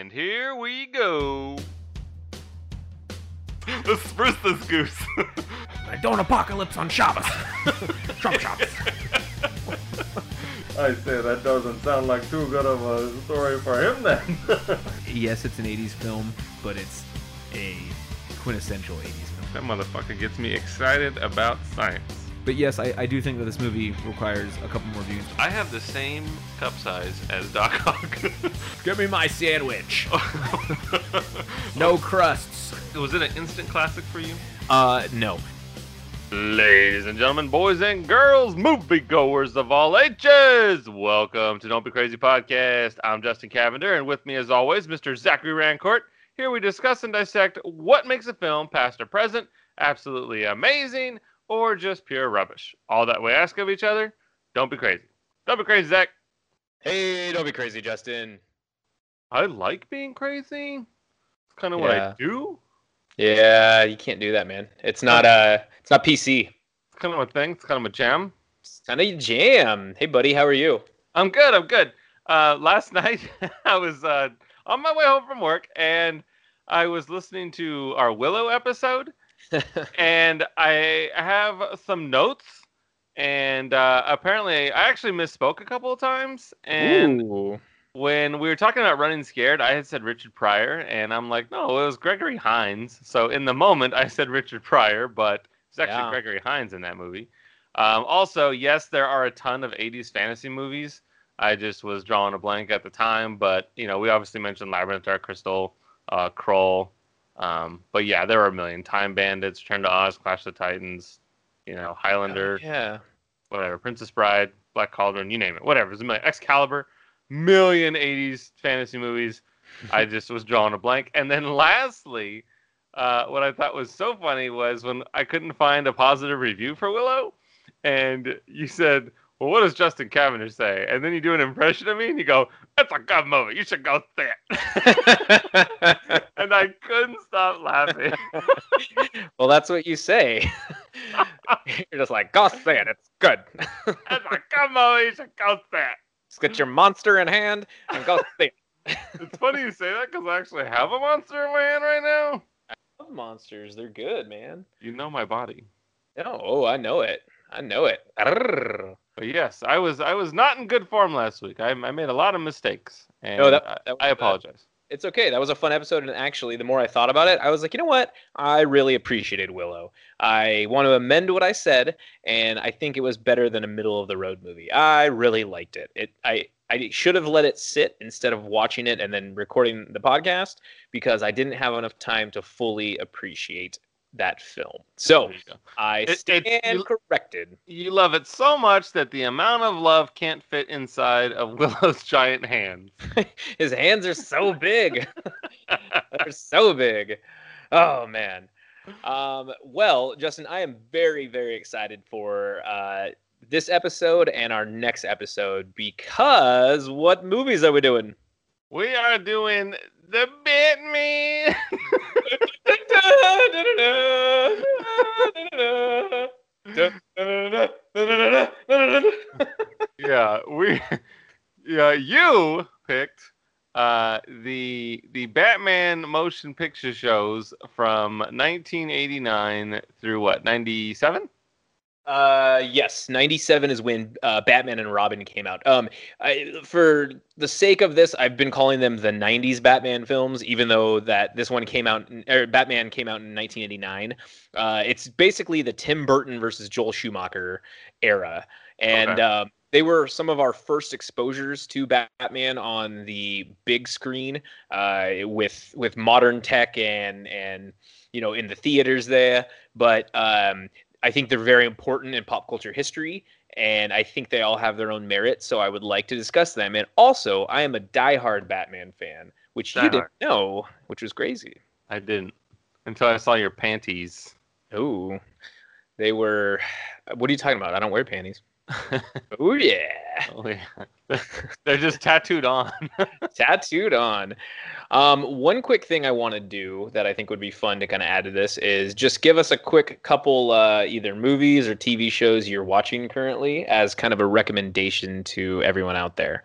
And here we go. The spruce this goose. I don't apocalypse on Shabbos. Trump Shabbos. I say that doesn't sound like too good of a story for him then. yes, it's an 80s film, but it's a quintessential 80s film. that motherfucker gets me excited about science. But yes, I, I do think that this movie requires a couple more views. I have the same cup size as Doc Ock. Give me my sandwich. no crusts. Was it an instant classic for you? Uh, no. Ladies and gentlemen, boys and girls, moviegoers of all ages, welcome to Don't Be Crazy Podcast. I'm Justin Cavender, and with me, as always, Mr. Zachary Rancourt. Here we discuss and dissect what makes a film, past or present, absolutely amazing, or just pure rubbish. All that we ask of each other, don't be crazy. Don't be crazy, Zach. Hey, don't be crazy, Justin. I like being crazy. It's kind of what I do. Yeah, you can't do that, man. It's not uh it's not PC. It's kind of a thing. It's kind of my jam. It's kind of a jam. Hey, buddy, how are you? I'm good. I'm good. Uh, last night I was uh, on my way home from work and I was listening to our Willow episode and I have some notes and uh, apparently I actually misspoke a couple of times and Ooh. when we were talking about running scared I had said Richard Pryor and I'm like no it was Gregory Hines so in the moment I said Richard Pryor but it's actually Yeah. Gregory Hines in that movie. Um, also, yes, there are a ton of 80s fantasy movies. I just was drawing a blank at the time, but you know, we obviously mentioned Labyrinth, Dark Crystal, uh, Krull. Um, but yeah, there were a million. Time Bandits, Return to Oz, Clash of the Titans, you know, Highlander, yeah. whatever, Princess Bride, Black Cauldron, you name it, whatever. There's a million. Excalibur, million 80s fantasy movies. I just was drawing a blank. And then lastly, uh, what I thought was so funny was when I couldn't find a positive review for Willow, and you said, "Well, what does Justin Cavendish say?" And then you do an impression of me, and you go, "That's a good movie. You should go see it." and I couldn't stop laughing. well, that's what you say. You're just like, go say it. It's good. That's a good movie. You should go see it. Just get your monster in hand and go see it. It's funny you say that because I actually have a monster in my hand right now. I love monsters. They're good, man. You know my body. No, oh, I know it. I know it. Arrrr. But yes, I was I was not in good form last week. I, I made a lot of mistakes, and No, that- I, that I uh, apologize. it's okay. That was a fun episode, and actually, the more I thought about it, I was like, you know what? I really appreciated Willow. I want to amend what I said, and I think it was better than a middle of the road movie. I really liked it. It I I should have let it sit instead of watching it and then recording the podcast because I didn't have enough time to fully appreciate that film. So. I It- it- you- corrected. You love it so much that the amount of love can't fit inside of Willow's giant hands. His hands are so big. They're so big. Oh man. Um, well, Justin, I am very, very excited for uh, this episode and our next episode because what movies are we doing? we are doing the Batman. Yeah, we. Yeah, you picked uh, the the Batman motion picture shows from 1989 through what 97. Uh, yes, '97 is when uh, Batman and Robin came out. Um, I, for the sake of this, I've been calling them the '90s Batman films, even though that this one came out, or Batman came out in 1989. Uh, it's basically the Tim Burton versus Joel Schumacher era, and Okay. um, they were some of our first exposures to Batman on the big screen, uh, with with modern tech and and you know in the theaters there. But um, I think they're very important in pop culture history, and I think they all have their own merit. So I would like to discuss them. And also, I am a diehard Batman fan, which you didn't know, which was crazy. I didn't until I saw your panties. Oh, they were. What are you talking about? I don't wear panties. Oh yeah, Oh, yeah. They're just tattooed on. tattooed on. Um, one quick thing I want to do that I think would be fun to kind of add to this is just give us a quick couple uh, either movies or TV shows you're watching currently as kind of a recommendation to everyone out there.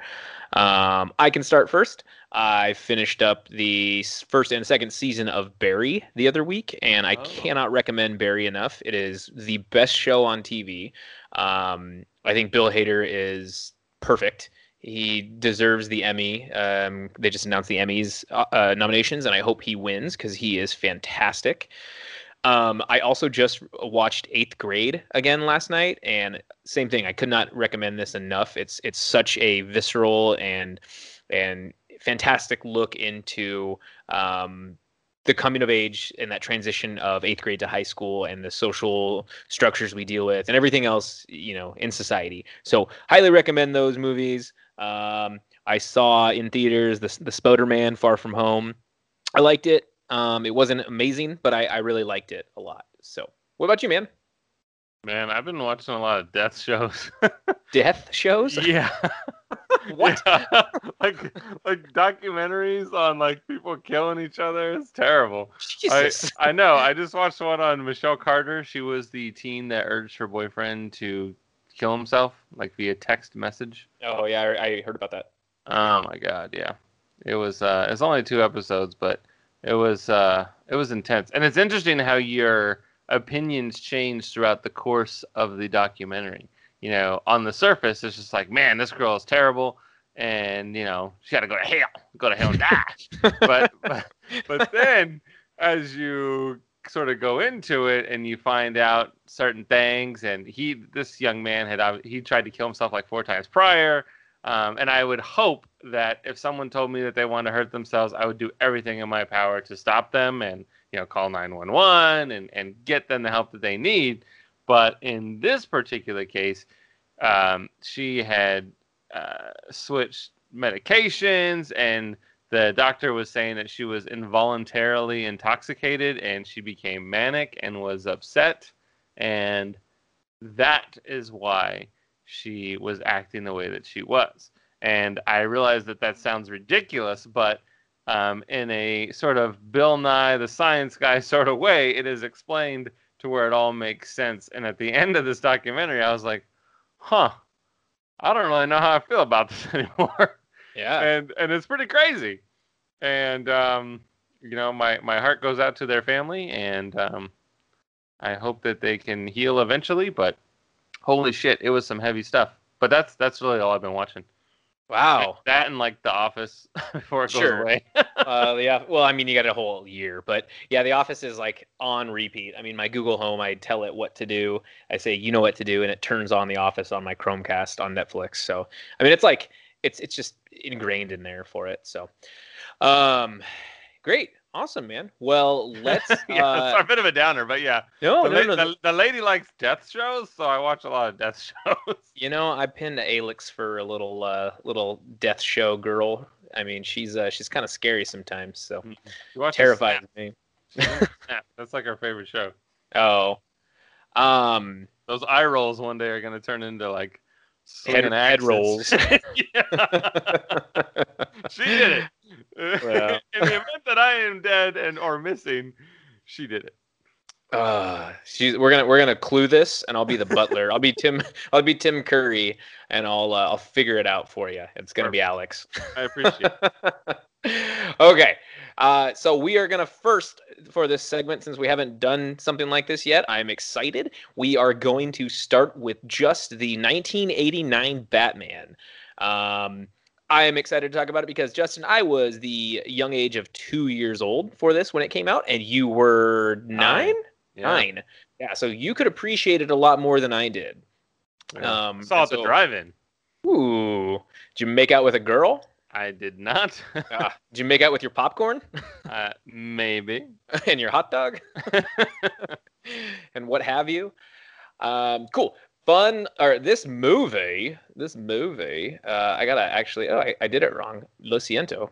Um, I can start first. I finished up the first and second season of Barry the other week, and I Oh. cannot recommend Barry enough. It is the best show on TV. Um, I think Bill Hader is perfect. He deserves the Emmy. Um, they just announced the Emmys uh, uh, nominations, and I hope he wins because he is fantastic. Um, I also just watched Eighth Grade again last night, and same thing. I could not recommend this enough. It's it's such a visceral and and fantastic look into um, the coming of age and that transition of eighth grade to high school and the social structures we deal with and everything else you know in society. So highly recommend those movies. Um, I saw in theaters the the Spoderman Far From Home. I liked it. Um, it wasn't amazing, but I, I really liked it a lot. So, what about you, man? Man, I've been watching a lot of death shows. Death shows? yeah. What? Yeah. like like documentaries on like people killing each other. It's terrible. I, Jesus. I know. I just watched one on Michelle Carter. She was the teen that urged her boyfriend to kill himself, like via text message. oh yeah, I, I heard about that. Oh my god, yeah. It was uh it's only two episodes, but it was uh it was intense. And it's interesting how your opinions change throughout the course of the documentary. You know, on the surface it's just like, man, this girl is terrible and you know, she gotta go to hell. Go to hell and die. but, but but then as you sort of go into it and you find out certain things and he this young man had he tried to kill himself like four times prior um, and I would hope that if someone told me that they want to hurt themselves, I would do everything in my power to stop them and you know call 911 and and get them the help that they need. But in this particular case, um, she had uh, switched medications and the doctor was saying that she was involuntarily intoxicated and she became manic and was upset and that is why she was acting the way that she was and i realize that that sounds ridiculous but um, in a sort of bill nye the science guy sort of way it is explained to where it all makes sense and at the end of this documentary i was like huh i don't really know how i feel about this anymore Yeah. and and it's pretty crazy. And um, you know, my my heart goes out to their family, and um, I hope that they can heal eventually. But holy shit, it was some heavy stuff. But that's that's really all I've been watching. Wow. That and like The Office before it goes Sure. away. uh, yeah. Well, I mean, you got a whole year, but yeah, The Office is like on repeat. I mean, my Google Home, I tell it what to do. I say, you know what to do, and it turns on The Office on my Chromecast on Netflix. So, I mean, it's like it's it's just ingrained in there for it. So, um, great, awesome, man. Well, let's. yeah, uh, a bit of a downer, but yeah. no, the, no, la- no. the, the lady likes death shows, so I watch a lot of death shows. You know, I pinned Alex for a little uh, little death show girl. I mean, she's uh, she's kind of scary sometimes, so You terrifies me. She's in Snap. That's like our favorite show. Oh, um, Those eye rolls one day are gonna turn into like Head- head rolls. she did it. Yeah. In the event that I am dead and or missing, she did it. uh, she's we're gonna we're gonna clue this, and I'll be the butler. I'll be Tim. I'll be Tim Curry, and I'll uh, I'll figure it out for you. It's gonna be Alex. I appreciate it. okay. Uh, so we are gonna first for this segment, since we haven't done something like this yet. I'm excited. We are going to start with just the 1989 Batman. Um, I am excited to talk about it because Justin, I was the young age of two years old for this when it came out, and you were nine. Yeah. Nine. Yeah. So you could appreciate it a lot more than I did. Yeah. Um, Saw it at the so- drive-in. Ooh. Did you make out with a girl? I did not. Ah, did you make out with your popcorn uh, maybe. and your hot dog and what have you? Um, cool, fun. Or this movie, this movie. Uh, I gotta actually. Oh, I, I did it wrong. Lo siento.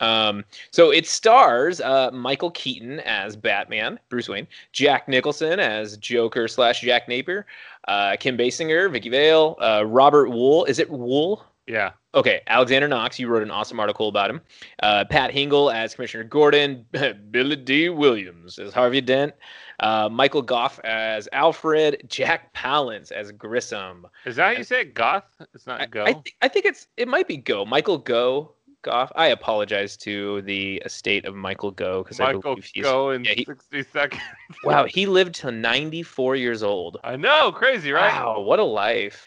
Um, so it stars uh, Michael Keaton as Batman, Bruce Wayne, Jack Nicholson as Joker slash Jack Napier, uh, Kim Basinger, Vicky Vale, uh, Robert Wuhl. Is it Wool? Yeah. Okay, Alexander Knox, you wrote an awesome article about him. Uh, Pat Hingle as Commissioner Gordon, Billy Dee Williams as Harvey Dent, uh, Michael Gough as Alfred, Jack Palance as Grissom. Is that how you say it? Goth? It's not I, go. I, thi- I think it's it might be Go. Michael Go Goff. I apologize to the estate of Michael Go because I Michael believe he's go in yeah, he- 60 seconds. wow. He lived to 94 years old. I know, crazy, right? Wow, what a life!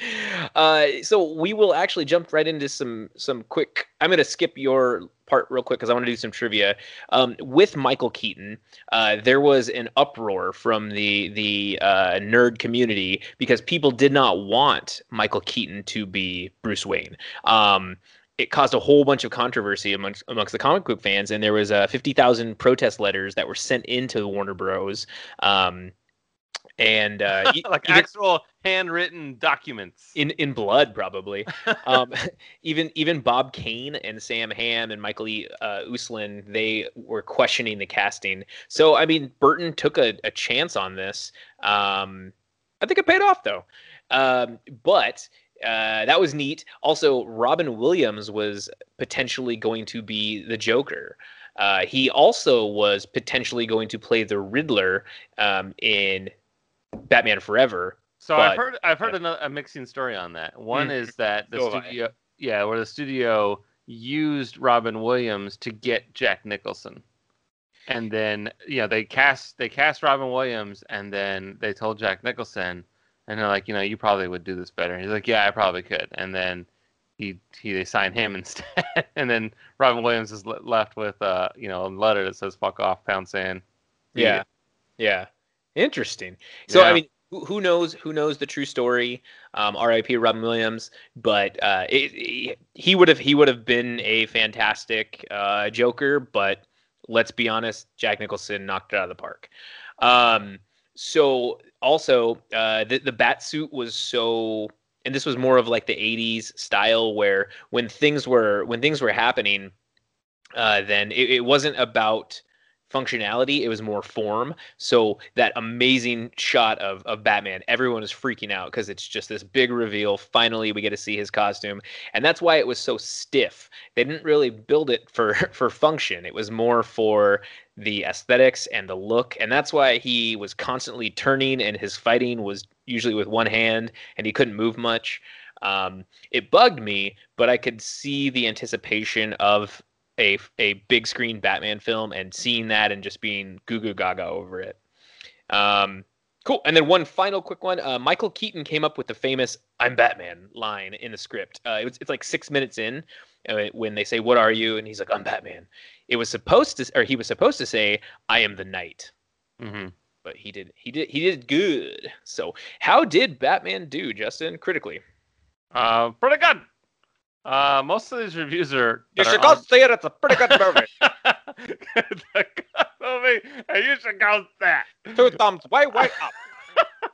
Uh, so we will actually jump right into some some quick. I'm going to skip your part real quick because I want to do some trivia. Um, with Michael Keaton, uh, there was an uproar from the the uh, nerd community because people did not want Michael Keaton to be Bruce Wayne. Um, it caused a whole bunch of controversy amongst amongst the comic book fans, and there was uh, fifty thousand protest letters that were sent into Warner Bros. Um, and uh, like even- actual handwritten documents. in in blood probably um even even bob kane and sam hamm and michael e uh, uslan they were questioning the casting so i mean burton took a, a chance on this um i think it paid off though um but uh, that was neat. Also, Robin Williams was potentially going to be the Joker. Uh, he also was potentially going to play the Riddler um, in Batman Forever. So I've heard I've heard another, a mixing story on that. One Mm. is that the So studio, yeah, where the studio used Robin Williams to get Jack Nicholson, and then you know they cast they cast Robin Williams, and then they told Jack Nicholson, and they're like, you know, you probably would do this better. He's like, yeah, I probably could, and then he he they signed him instead, and then Robin Williams is left with uh you know a letter that says fuck off, pound sand. Yeah. Yeah. Interesting. So I mean, who, who knows? Who knows the true story? Um, R.I.P. Robin Williams. But uh, it, it- he would have he would have been a fantastic uh, Joker. But let's be honest, Jack Nicholson knocked it out of the park. Um, so also uh, the the bat suit was so. And this was more of like the '80s style, where when things were when things were happening, uh, then it, it wasn't about functionality it was more form. So that amazing shot of, of batman everyone is freaking out because it's just this big reveal. Finally we get to see his costume. And that's why it was so stiff. They didn't really build it for for function. It was more for the aesthetics and the look. And that's why he was constantly turning and his fighting was usually with one hand and he couldn't move much. Um, it bugged me but i could see the anticipation of a a big screen Batman film and seeing that and just being goo goo gaga over it. Um, cool. And then one final quick one. Uh, Michael Keaton came up with the famous "I'm Batman" line in the script. Uh, it was, it's like six minutes in uh, when they say "What are you?" and he's like "I'm Batman." It was supposed to, or he was supposed to say "I am the Knight." hmm But he did, he did, he did good. So, how did Batman do, Justin? Critically, Uh, pretty good. Uh, most of these reviews are. you should are go on- see it. It's a pretty good movie. it's a good movie, and you should go see that. Two thumbs way, way up.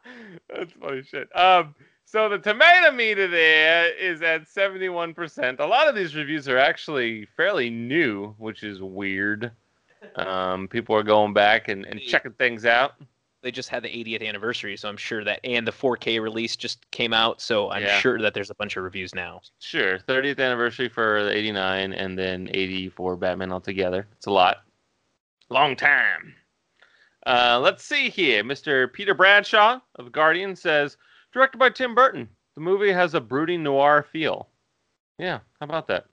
That's funny shit. Um, so the tomato meter there is at seventy-one percent. A lot of these reviews are actually fairly new, which is weird. Um, people are going back and, and checking things out. They just had the 80th anniversary, so I'm sure that and the 4K release just came out, so I'm Yeah. sure that there's a bunch of reviews now. Sure, 30th anniversary for the 89 and then 84 Batman altogether. It's a lot. Long time. Uh, let's see here. Mr. Peter Bradshaw of Guardian says, directed by Tim Burton. The movie has a brooding noir feel. Yeah, how about that?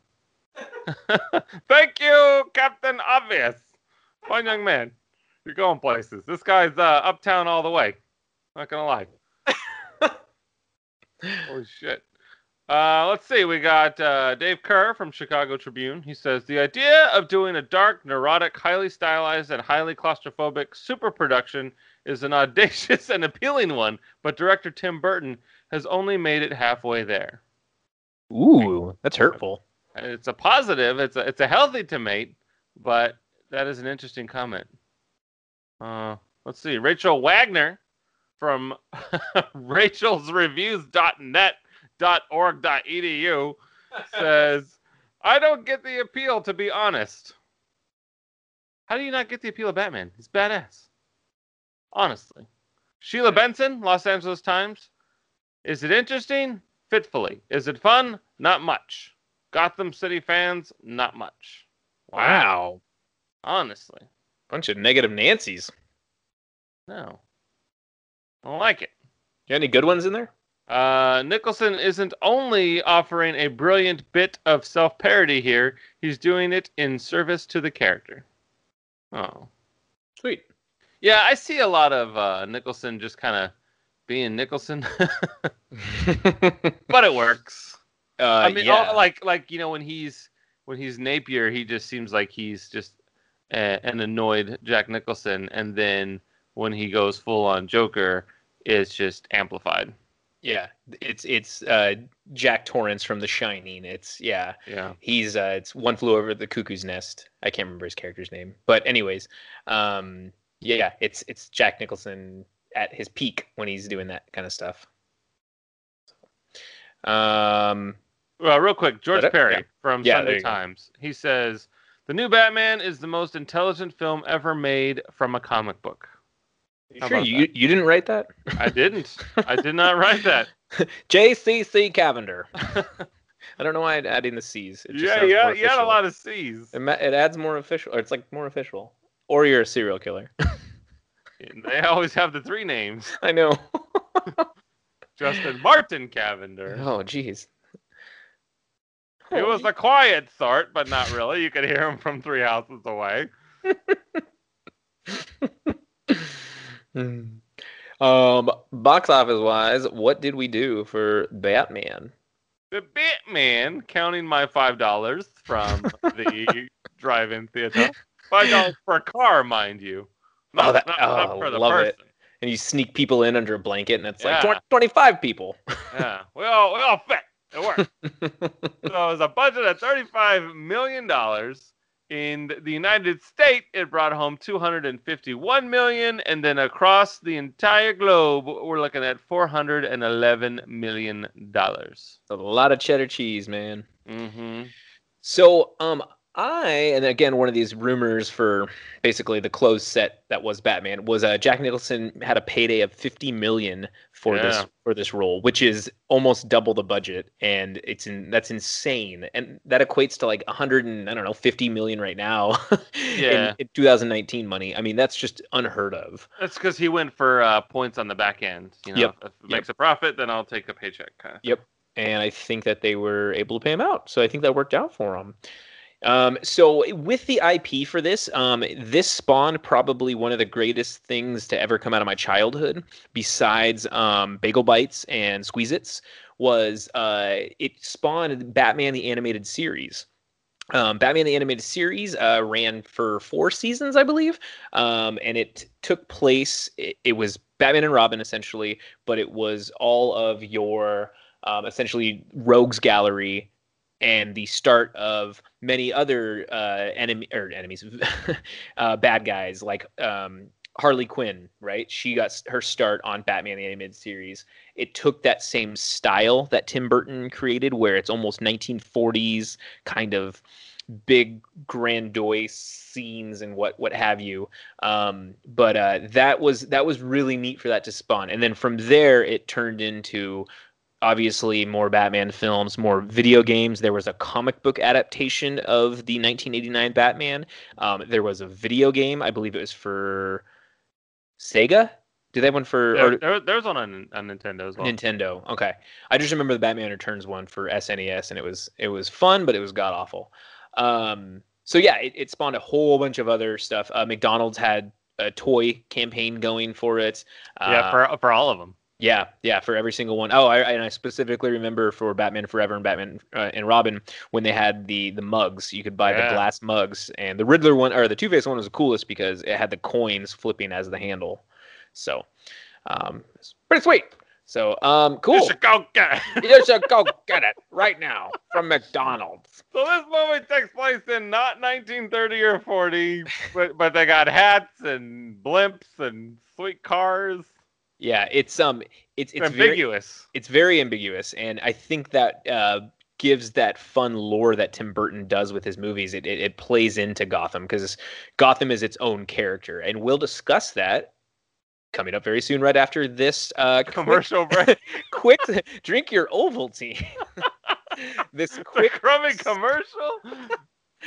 Thank you, Captain Obvious. Fine young man. You're going places. This guy's uh, uptown all the way. Not gonna lie. Holy shit. Uh, let's see. We got uh, Dave Kehr from Chicago Tribune. He says the idea of doing a dark, neurotic, highly stylized, and highly claustrophobic super production is an audacious and appealing one, but director Tim Burton has only made it halfway there. Ooh, that's hurtful. It's a positive. It's a it's a healthy tomate, but that is an interesting comment. Uh, let's see. Rachel Wagner from rachelsreviews.net.org.edu says, "I don't get the appeal, to be honest." How do you not get the appeal of Batman? He's badass. Honestly. Sheila Benson, Los Angeles Times. Is it interesting? Fitfully. Is it fun? Not much. Gotham City fans, not much. Wow. Honestly, Bunch of negative Nancy's. no. I don't like it. You got any good ones in there? Uh, Nicholson isn't only offering a brilliant bit of self parody here, he's doing it in service to the character. Oh. Sweet. Yeah, I see a lot of uh, Nicholson just kind of being Nicholson, but it works. Uh, I mean, yeah. all- like like you know when he's when he's Napier, he just seems like he's just a, an annoyed Jack Nicholson, and then when he goes full on Joker, it's just amplified. yeah. It's it's uh, Jack Torrance from The Shining. It's yeah. Yeah. He's uh, it's one flew over the cuckoo's nest. I can't remember his character's name, but anyways, um, yeah, it's it's Jack Nicholson at his peak when he's doing that kind of stuff. Um, Well, real quick, George Perry Yeah. from Yeah, Sunday you go. Times. He says the new Batman is the most intelligent film ever made from a comic book. How sure you you didn't write that? I didn't. I did not write that. J.C.C. Cavender. I don't know why I'm adding the C's. It just yeah, yeah, you had a lot of C's. It, it adds more official, or it's like more official. Or you're a serial killer. They always have the three names. I know. Justin Martin Cavender. oh, jeez. He was a quiet sort, but not really. You could hear him from three houses away. Um, box office wise, what did we do for Batman? The Batman, counting my five dollars from the drive-in theater, five dollars per car, mind you. Not, Oh, that- not, not oh, for the love it. And you sneak people in under a blanket, and it's like Yeah. 20, 25 people. Yeah, we all we all fit. It worked. so it was a budget of thirty-five million dollars. In the United States, it brought home 251 million, and then across the entire globe, we're looking at 411 million dollars. a lot of cheddar cheese, man. Mm-hmm. So, um, I and again one of these rumors for basically the closed set that was Batman was uh, Jack Nicholson had a payday of fifty million for Yeah. this for this role, which is almost double the budget, and it's in that's insane, and that equates to like a hundred and I don't know fifty million right now. Yeah. in, in 2019 money. I mean, that's just unheard of. That's because he went for uh, points on the back end. You know, Yep. if it makes a profit, then I'll take a paycheck. Kind of. Yep. And I think that they were able to pay him out. So I think that worked out for him. Um, so with the IP for this, um, this spawned probably one of the greatest things to ever come out of my childhood, besides um, Bagel Bites and Squeeze Its, was uh, it spawned Batman the Animated Series. Um, Batman the Animated Series uh, ran for four seasons, I believe, um, and it took place. It, it was Batman and Robin essentially, but it was all of your um, essentially rogues gallery and the start of many other uh, enemy or enemies, uh, bad guys like um, Harley Quinn. Right, she got her start on Batman the Animated Series. It took that same style that Tim Burton created, where it's almost 1940s kind of big grandiose scenes and what what have you um, but uh, that was that was really neat for that to spawn and then from there it turned into obviously more batman films more video games there was a comic book adaptation of the 1989 batman um, there was a video game i believe it was for sega did they have one for There, or, there, there was one on, on Nintendo as well. Nintendo. Okay, I just remember the Batman Returns one for SNES, and it was it was fun, but it was god awful. Um, so yeah, it, it spawned a whole bunch of other stuff. Uh, McDonald's had a toy campaign going for it. Uh, yeah, for for all of them. Yeah, yeah, for every single one. Oh, I, and I specifically remember for Batman Forever and Batman uh, and Robin when they had the the mugs. You could buy Yeah. the glass mugs, and the Riddler one or the Two Face one was the coolest because it had the coins flipping as the handle. So, um, pretty sweet. So, um, cool. You should go get it. You should go get it right now from McDonald's. So this movie takes place in not 1930 or 40, but but they got hats and blimps and sweet cars. Yeah, it's um, it's It's, it's very ambiguous. it's very ambiguous, and I think that uh, gives that fun lore that Tim Burton does with his movies. It it, it plays into Gotham because Gotham is its own character, and we'll discuss that coming up very soon, right after this uh, quick- Commercial break. quick, drink your Ovaltine. this The quick crummy commercial.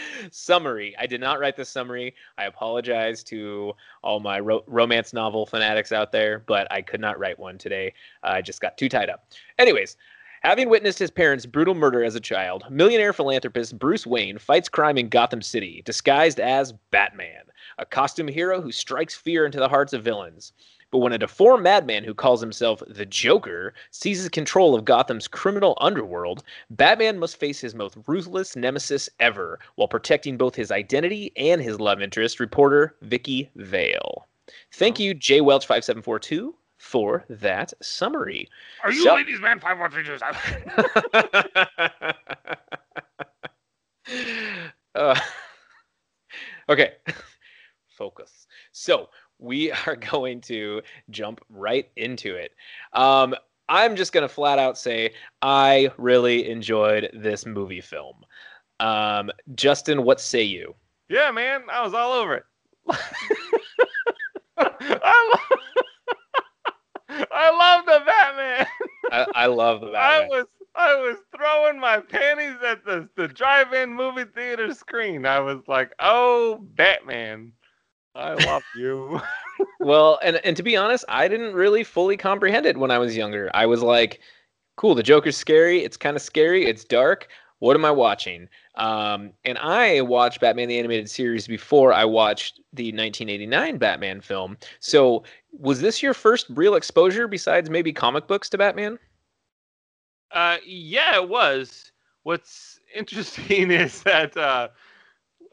summary. I did not write this summary. I apologize to all my ro- romance novel fanatics out there, but I could not write one today. I just got too tied up. Anyways, having witnessed his parents' brutal murder as a child, millionaire philanthropist Bruce Wayne fights crime in Gotham City, disguised as Batman, a costume hero who strikes fear into the hearts of villains. But when a deformed madman who calls himself the Joker seizes control of Gotham's criminal underworld, Batman must face his most ruthless nemesis ever while protecting both his identity and his love interest, reporter Vicky Vale. Thank you, J Welch5742, for that summary. Are you So- ladies man five one three two seven? Uh, okay, focus. So we are going to jump right into it. Um, I'm just gonna flat out say I really enjoyed this movie film. Um, Justin, what say you? Yeah, man, I was all over it. I, lo- I love the Batman. I, I love the Batman. I was I was throwing my panties at the the drive-in movie theater screen. I was like, "Oh, Batman, I love you." Well, and and to be honest, I didn't really fully comprehend it when I was younger. I was like, "Cool, the Joker's scary. It's kind of scary. It's dark. What am I watching?" Um, and I watched Batman the Animated Series before I watched the 1989 Batman film. So, was this your first real exposure besides maybe comic books to Batman? Uh, yeah, it was. What's interesting is that uh,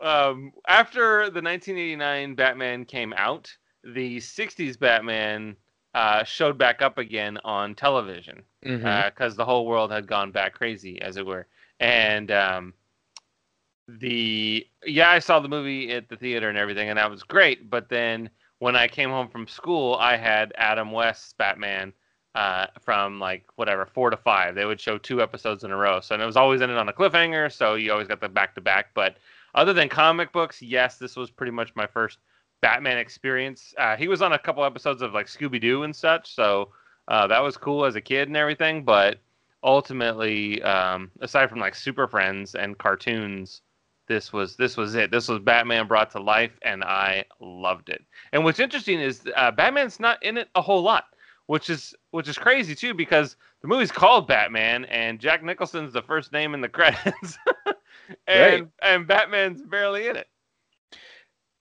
um, after the 1989 Batman came out, the 60s Batman uh, showed back up again on television because the whole world had gone back crazy, as it were. And um, the yeah, I saw the movie at the theater and everything, and that was great. But then when I came home from school, I had Adam West's Batman uh, from like whatever four to five. They would show two episodes in a row, so and it was always ended on a cliffhanger. So you always got the back to back. But other than comic books, yes, this was pretty much my first Batman experience. Uh, he was on a couple episodes of like Scooby Doo and such, so uh, that was cool as a kid and everything. But ultimately, um, aside from like Super Friends and cartoons, this was this was it. This was Batman brought to life, and I loved it. And what's interesting is uh, Batman's not in it a whole lot, which is which is crazy too, because the movie's called Batman, and Jack Nicholson's the first name in the credits, and Right. and Batman's barely in it.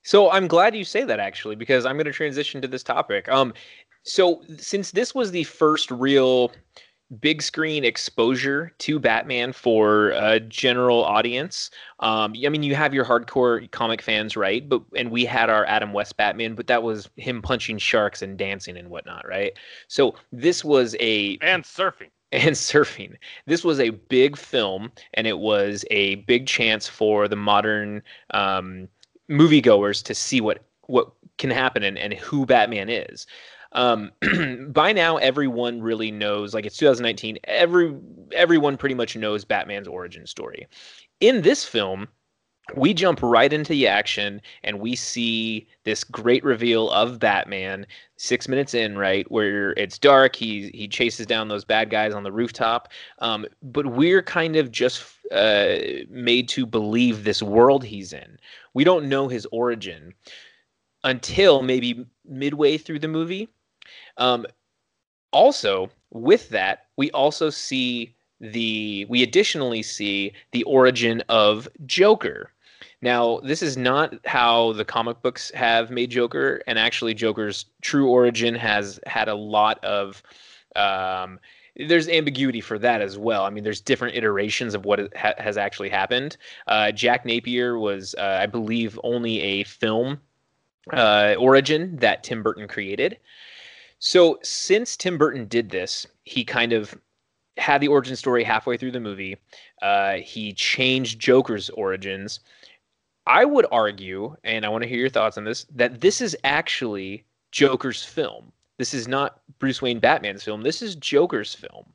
So I'm glad you say that actually, because I'm going to transition to this topic. Um, so since this was the first real big screen exposure to Batman for a general audience, um, I mean, you have your hardcore comic fans, right? But and we had our Adam West Batman, but that was him punching sharks and dancing and whatnot, right? So this was a And surfing. And surfing. This was a big film, and it was a big chance for the modern um, moviegoers to see what what can happen and, and who Batman is. Um, by now, everyone really knows. Like it's 2019, every everyone pretty much knows Batman's origin story. In this film, we jump right into the action and we see this great reveal of Batman six minutes in, right, where it's dark. He he chases down those bad guys on the rooftop. Um, but we're kind of just uh, made to believe this world he's in. We don't know his origin until maybe midway through the movie. Um, also, with that, we also see the we additionally see the origin of Joker. Now, this is not how the comic books have made Joker, and actually, Joker's true origin has had a lot of. Um, there's ambiguity for that as well. I mean, there's different iterations of what ha- has actually happened. Uh, Jack Napier was, uh, I believe, only a film uh, origin that Tim Burton created. So, since Tim Burton did this, he kind of had the origin story halfway through the movie. Uh, he changed Joker's origins. I would argue, and I want to hear your thoughts on this, that this is actually Joker's film. This is not Bruce Wayne Batman's film. This is Joker's film.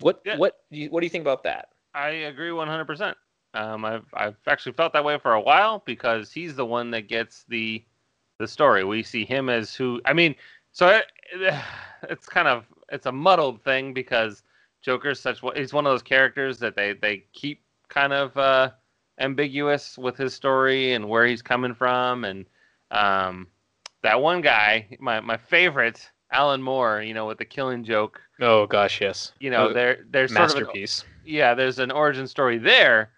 What Yeah. what do you, what do you think about that? I agree 100%. Um, I've I've actually felt that way for a while because he's the one that gets the the story. We see him as who I mean, so it, it's kind of it's a muddled thing because Joker's such he's one of those characters that they they keep kind of uh, ambiguous with his story and where he's coming from, and um, that one guy, my my favorite, Alan Moore, you know, with the Killing Joke. Oh gosh, yes. You know, there there's sort of an, Masterpiece. yeah, there's an origin story there,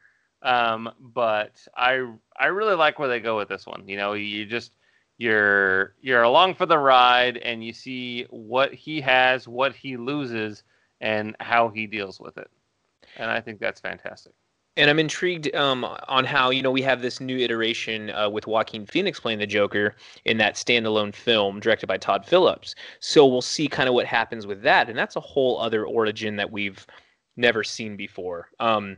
um, but I I really like where they go with this one. You know, you just you're you're along for the ride, and you see what he has, what he loses, and how he deals with it, and I think that's fantastic. And I'm intrigued um, on how you know we have this new iteration uh, with Joaquin Phoenix playing the Joker in that standalone film directed by Todd Phillips. So we'll see kind of what happens with that, and that's a whole other origin that we've never seen before. Um,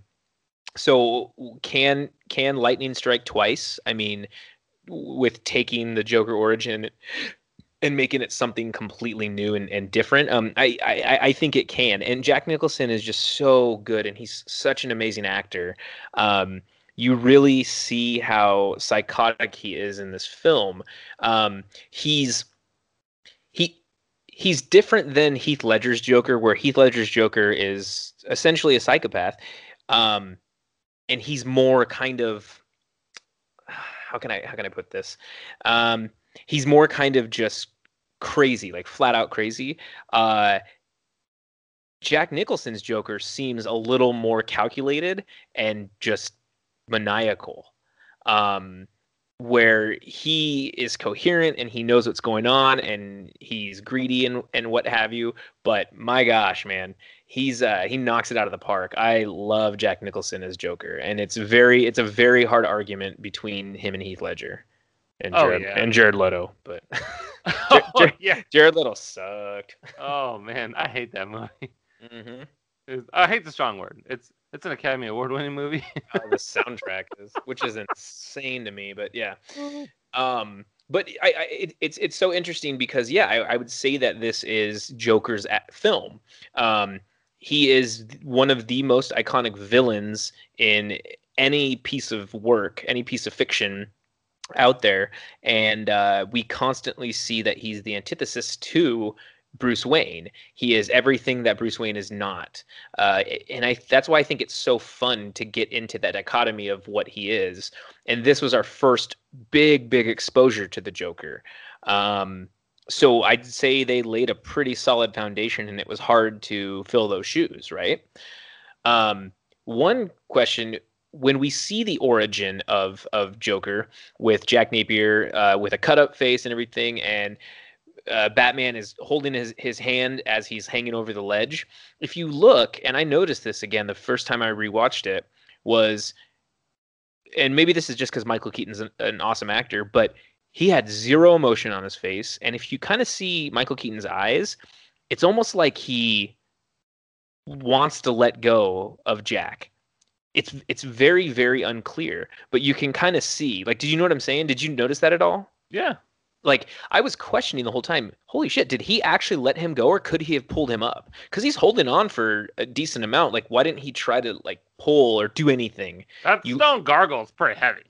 so can can lightning strike twice? I mean, with taking the Joker origin and making it something completely new and, and different. Um, I, I I think it can. And Jack Nicholson is just so good, and he's such an amazing actor. Um, you really see how psychotic he is in this film. Um, he's he he's different than Heath Ledger's Joker, where Heath Ledger's Joker is essentially a psychopath, um, and he's more kind of how can I how can I put this? Um, he's more kind of just crazy, like flat out crazy. Uh, Jack Nicholson's Joker seems a little more calculated and just maniacal. Um, where he is coherent and he knows what's going on and he's greedy and, and what have you. But my gosh, man, he's uh, he knocks it out of the park. I love Jack Nicholson as Joker, and it's very it's a very hard argument between him and Heath Ledger and Oh, Jared, yeah. and Jared Leto. But oh, yeah. Jared Leto sucked. Oh man, I hate that movie. hmm It's- I hate the strong word. It's it's an Academy Award winning movie. Oh, the soundtrack is, which is insane to me. But yeah, um, but I, I it, it's it's so interesting because yeah, I, I would say that this is Joker's at film. Um, he is one of the most iconic villains in any piece of work, any piece of fiction out there, and uh, we constantly see that he's the antithesis to Bruce Wayne. He is everything that Bruce Wayne is not, uh, and I that's why I think it's so fun to get into that dichotomy of what he is. And this was our first big, big exposure to the Joker. Um, so I'd say they laid a pretty solid foundation, and it was hard to fill those shoes, right? Um, one question when we see the origin of of Joker with Jack Napier uh, with a cut up face and everything, and uh, Batman is holding his, his hand as he's hanging over the ledge. If you look, and I noticed this again the first time I rewatched it, was, and maybe this is just because Michael Keaton's an, an awesome actor, but he had zero emotion on his face. And if you kind of see Michael Keaton's eyes, it's almost like he wants to let go of Jack. It's it's very very unclear, but you can kind of see. Like, did you know what I'm saying? Did you notice that at all? yeah. like I was questioning the whole time. Holy shit! Did he actually let him go, or could he have pulled him up? Because he's holding on for a decent amount. Like, why didn't he try to like pull or do anything? That You- stone gargoyle is pretty heavy.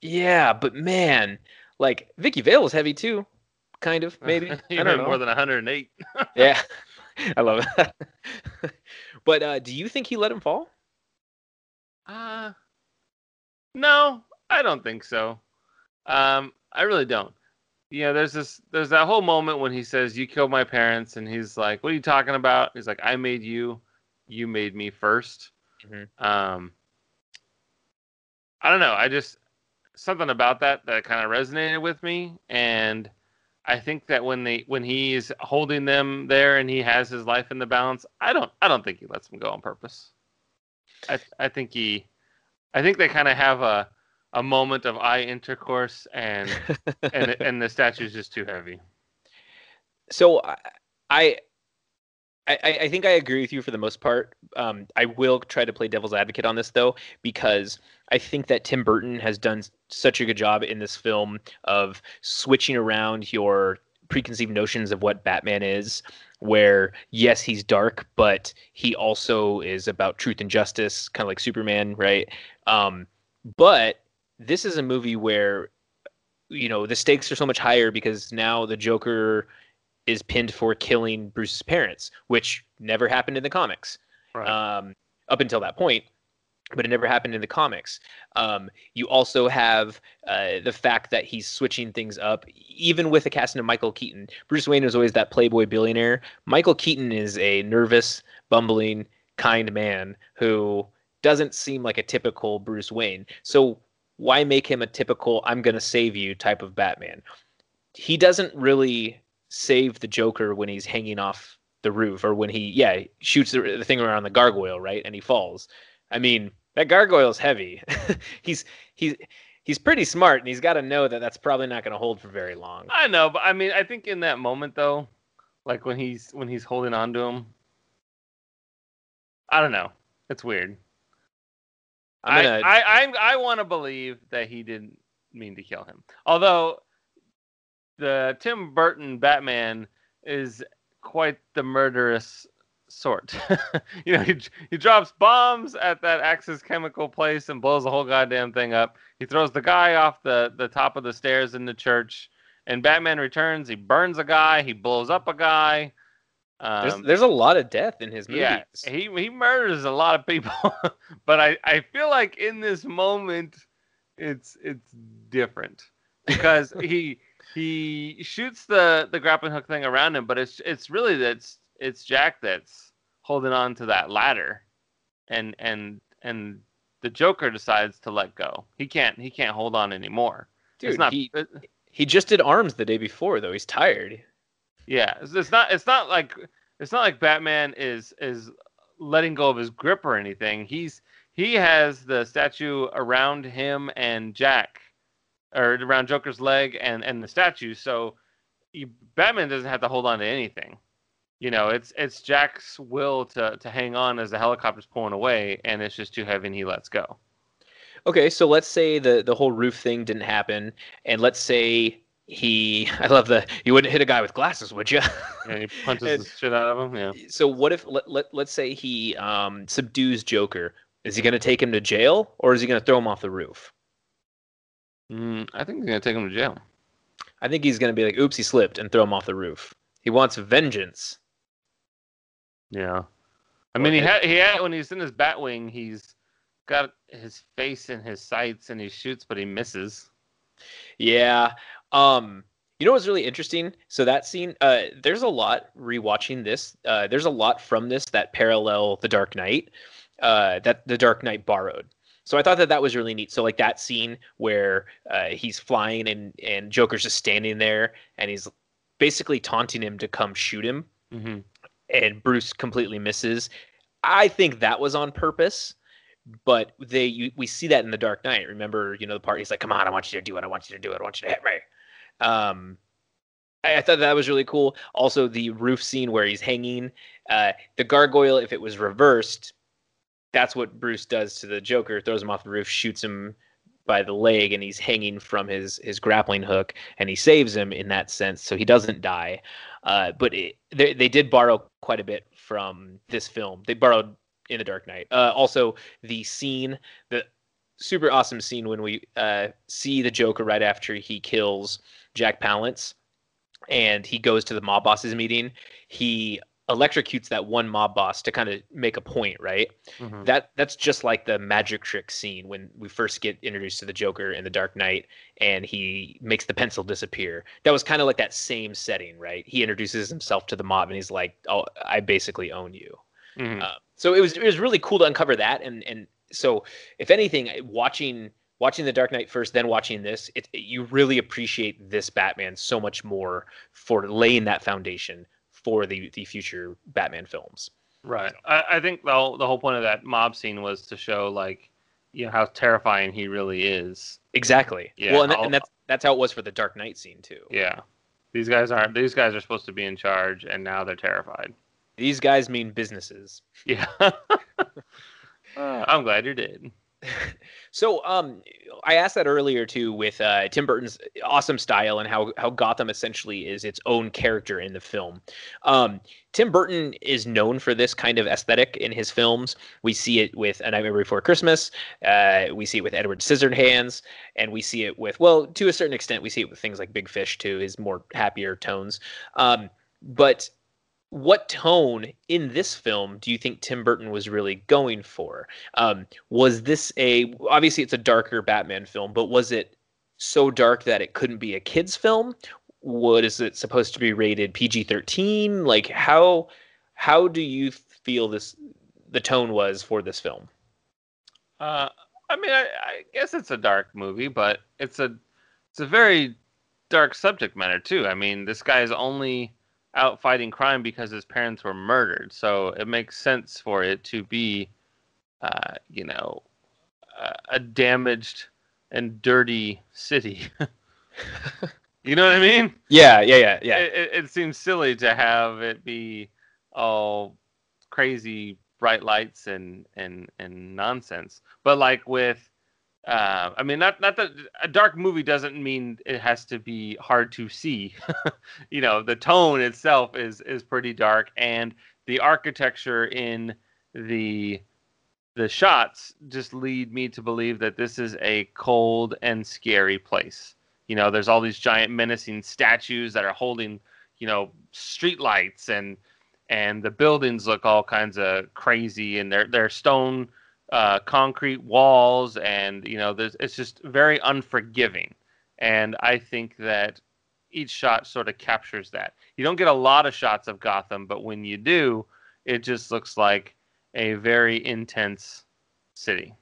Yeah, but man, like Vicky Vale was heavy too, kind of maybe. I don't know. more than 108. yeah, I love that. but uh, do you think he let him fall? Uh, no, I don't think so. Um, I really don't. You know, there's this, there's that whole moment when he says, "You killed my parents," and he's like, "What are you talking about?" He's like, "I made you. You made me 1st Mhm. Um, I don't know. I just something about that that kind of resonated with me, and I think that when they when he's holding them there and he has his life in the balance, I don't I don't think he lets them go on purpose. I I think he, I think they kind of have a a moment of eye intercourse and and and the statue's just too heavy. so I, I I, I think I agree with you for the most part. Um, I will try to play devil's advocate on this though, because I think that Tim Burton has done such a good job in this film of switching around your preconceived notions of what Batman is. Where yes, he's dark, but he also is about truth and justice, kind of like Superman, right? Um, but this is a movie where you know the stakes are so much higher because now the Joker is pinned for killing Bruce's parents, which never happened in the comics. Right. um, up until that point, but it never happened in the comics. Um, you also have uh, the fact that he's switching things up, even with the casting of Michael Keaton. Bruce Wayne is always that playboy billionaire. Michael Keaton is a nervous, bumbling, kind man who doesn't seem like a typical Bruce Wayne. So why make him a typical "I'm going to save you" type of Batman? He doesn't really save the Joker when he's hanging off the roof or when he yeah shoots the, the thing around the gargoyle right and he falls i mean that gargoyle's heavy he's he's he's pretty smart and he's got to know that that's probably not going to hold for very long I know, but I mean, I think in that moment though, like when he's when he's holding on to him, I don't know. It's weird. i'm gonna I I, I want to believe that he didn't mean to kill him. Although the Tim Burton Batman is quite the murderous sort. you know, he he drops bombs at that Axis chemical place and blows the whole goddamn thing up. He throws the guy off the the top of the stairs in the church. And Batman returns. He burns a guy. He blows up a guy. there's, Um, there's a lot of death in his movies yeah, he he murders a lot of people, but I I feel like in this moment, it's it's different because he he shoots the the grappling hook thing around him, but it's it's really that's it's Jack that's holding on to that ladder, and and and the Joker decides to let go. He can't he can't hold on anymore. dude not. he, it- he just did arms the day before though he's tired Yeah, it's, it's not. It's not like it's not like Batman is is letting go of his grip or anything. He's he has the statue around him and Jack, or around Joker's leg and and the statue. So you, Batman doesn't have to hold on to anything. You know, it's it's Jack's will to to hang on as the helicopter's pulling away, and it's just too heavy, and he lets go. Okay, so let's say the the whole roof thing didn't happen, and let's say he. I love the. You wouldn't hit a guy with glasses, would you? And he punches And- the shit out of him. Yeah. so what if let, let let's say he um, subdues Joker? Is he going to take him to jail, or is he going to throw him off the roof? Mm, I think he's gonna take him to jail. I think he's going to be like, "Oops, he slipped," and throw him off the roof. He wants vengeance. Yeah. I mean, he had he had when he's in his Batwing, he's got his face in his sights and he shoots, but he misses. Yeah. Um, you know what's really interesting? So that scene, uh, there's a lot rewatching this. Uh, there's a lot from this that parallel The Dark Knight, uh, that The Dark Knight borrowed. So I thought that that was really neat. So like that scene where uh, he's flying and and Joker's just standing there and he's basically taunting him to come shoot him, Mm-hmm. And Bruce completely misses. I think that was on purpose, but they you, we see that in the Dark Knight. Remember, you know, the part he's like, "Come on, I want you to do it. I want you to do it. I want you to hit me." Um, I, I thought that was really cool. Also, the roof scene where he's hanging. Uh, the gargoyle, if it was reversed, that's what Bruce does to the Joker. Throws him off the roof, shoots him by the leg, and he's hanging from his his grappling hook, and he saves him in that sense, so he doesn't die. Uh, but it, they they did borrow quite a bit from this film. They borrowed in the Dark Knight. Uh, also, the scene, the super awesome scene when we uh, see the Joker right after he kills Jack Palance, and he goes to the mob bosses meeting. He electrocutes that one mob boss to kind of make a point, right? Mm-hmm. That that's just like the magic trick scene when we first get introduced to the Joker in the Dark Knight, and he makes the pencil disappear. That was kind of like that same setting, right? He introduces himself to the mob, and he's like, "Oh, I basically own you." Mhm. Uh, so it was it was really cool to uncover that, and and so if anything, watching watching the Dark Knight first, then watching this, it, it- you really appreciate this Batman so much more for laying that foundation for the the future Batman films. Right. I, I think the whole, the whole point of that mob scene was to show like you know how terrifying he really is. Exactly. Yeah, well, and, that, and that's that's how it was for the Dark Knight scene too. Yeah. These guys aren't. These guys are supposed to be in charge, and now they're terrified. These guys mean businesses. Yeah. Uh, I'm glad you did. So, um, I asked that earlier too with uh, Tim Burton's awesome style and how how Gotham essentially is its own character in the film. Um, Tim Burton is known for this kind of aesthetic in his films. We see it with A Nightmare Before Christmas. Uh, we see it with Edward Scissorhands, and we see it with well, to a certain extent, we see it with things like Big Fish too. His more happier tones. Um, but what tone in this film do you think Tim Burton was really going for? Um, was this a obviously it's a darker Batman film, but was it so dark that it couldn't be a kids film? What is it supposed to be rated PG thirteen? Like how how do you feel this the tone was for this film? Uh, I mean, I, I guess it's a dark movie, but it's a it's a very dark subject matter too. I mean, this guy is only out fighting crime because his parents were murdered, so it makes sense for it to be, uh, you know, a, a damaged and dirty city. you know what I mean? Yeah, yeah, yeah, yeah. It, it, it seems silly to have it be all crazy bright lights and and and nonsense. But like with uh, I mean, not not that a dark movie doesn't mean it has to be hard to see. you know, the tone itself is is pretty dark, and the architecture in the the shots just lead me to believe that this is a cold and scary place. You know, there's all these giant menacing statues that are holding, you know, street lights and and the buildings look all kinds of crazy and they're they're stone uh, concrete walls, and you know, it's just very unforgiving. And I think that each shot sort of captures that. You don't get a lot of shots of Gotham, but when you do, it just looks like a very intense city.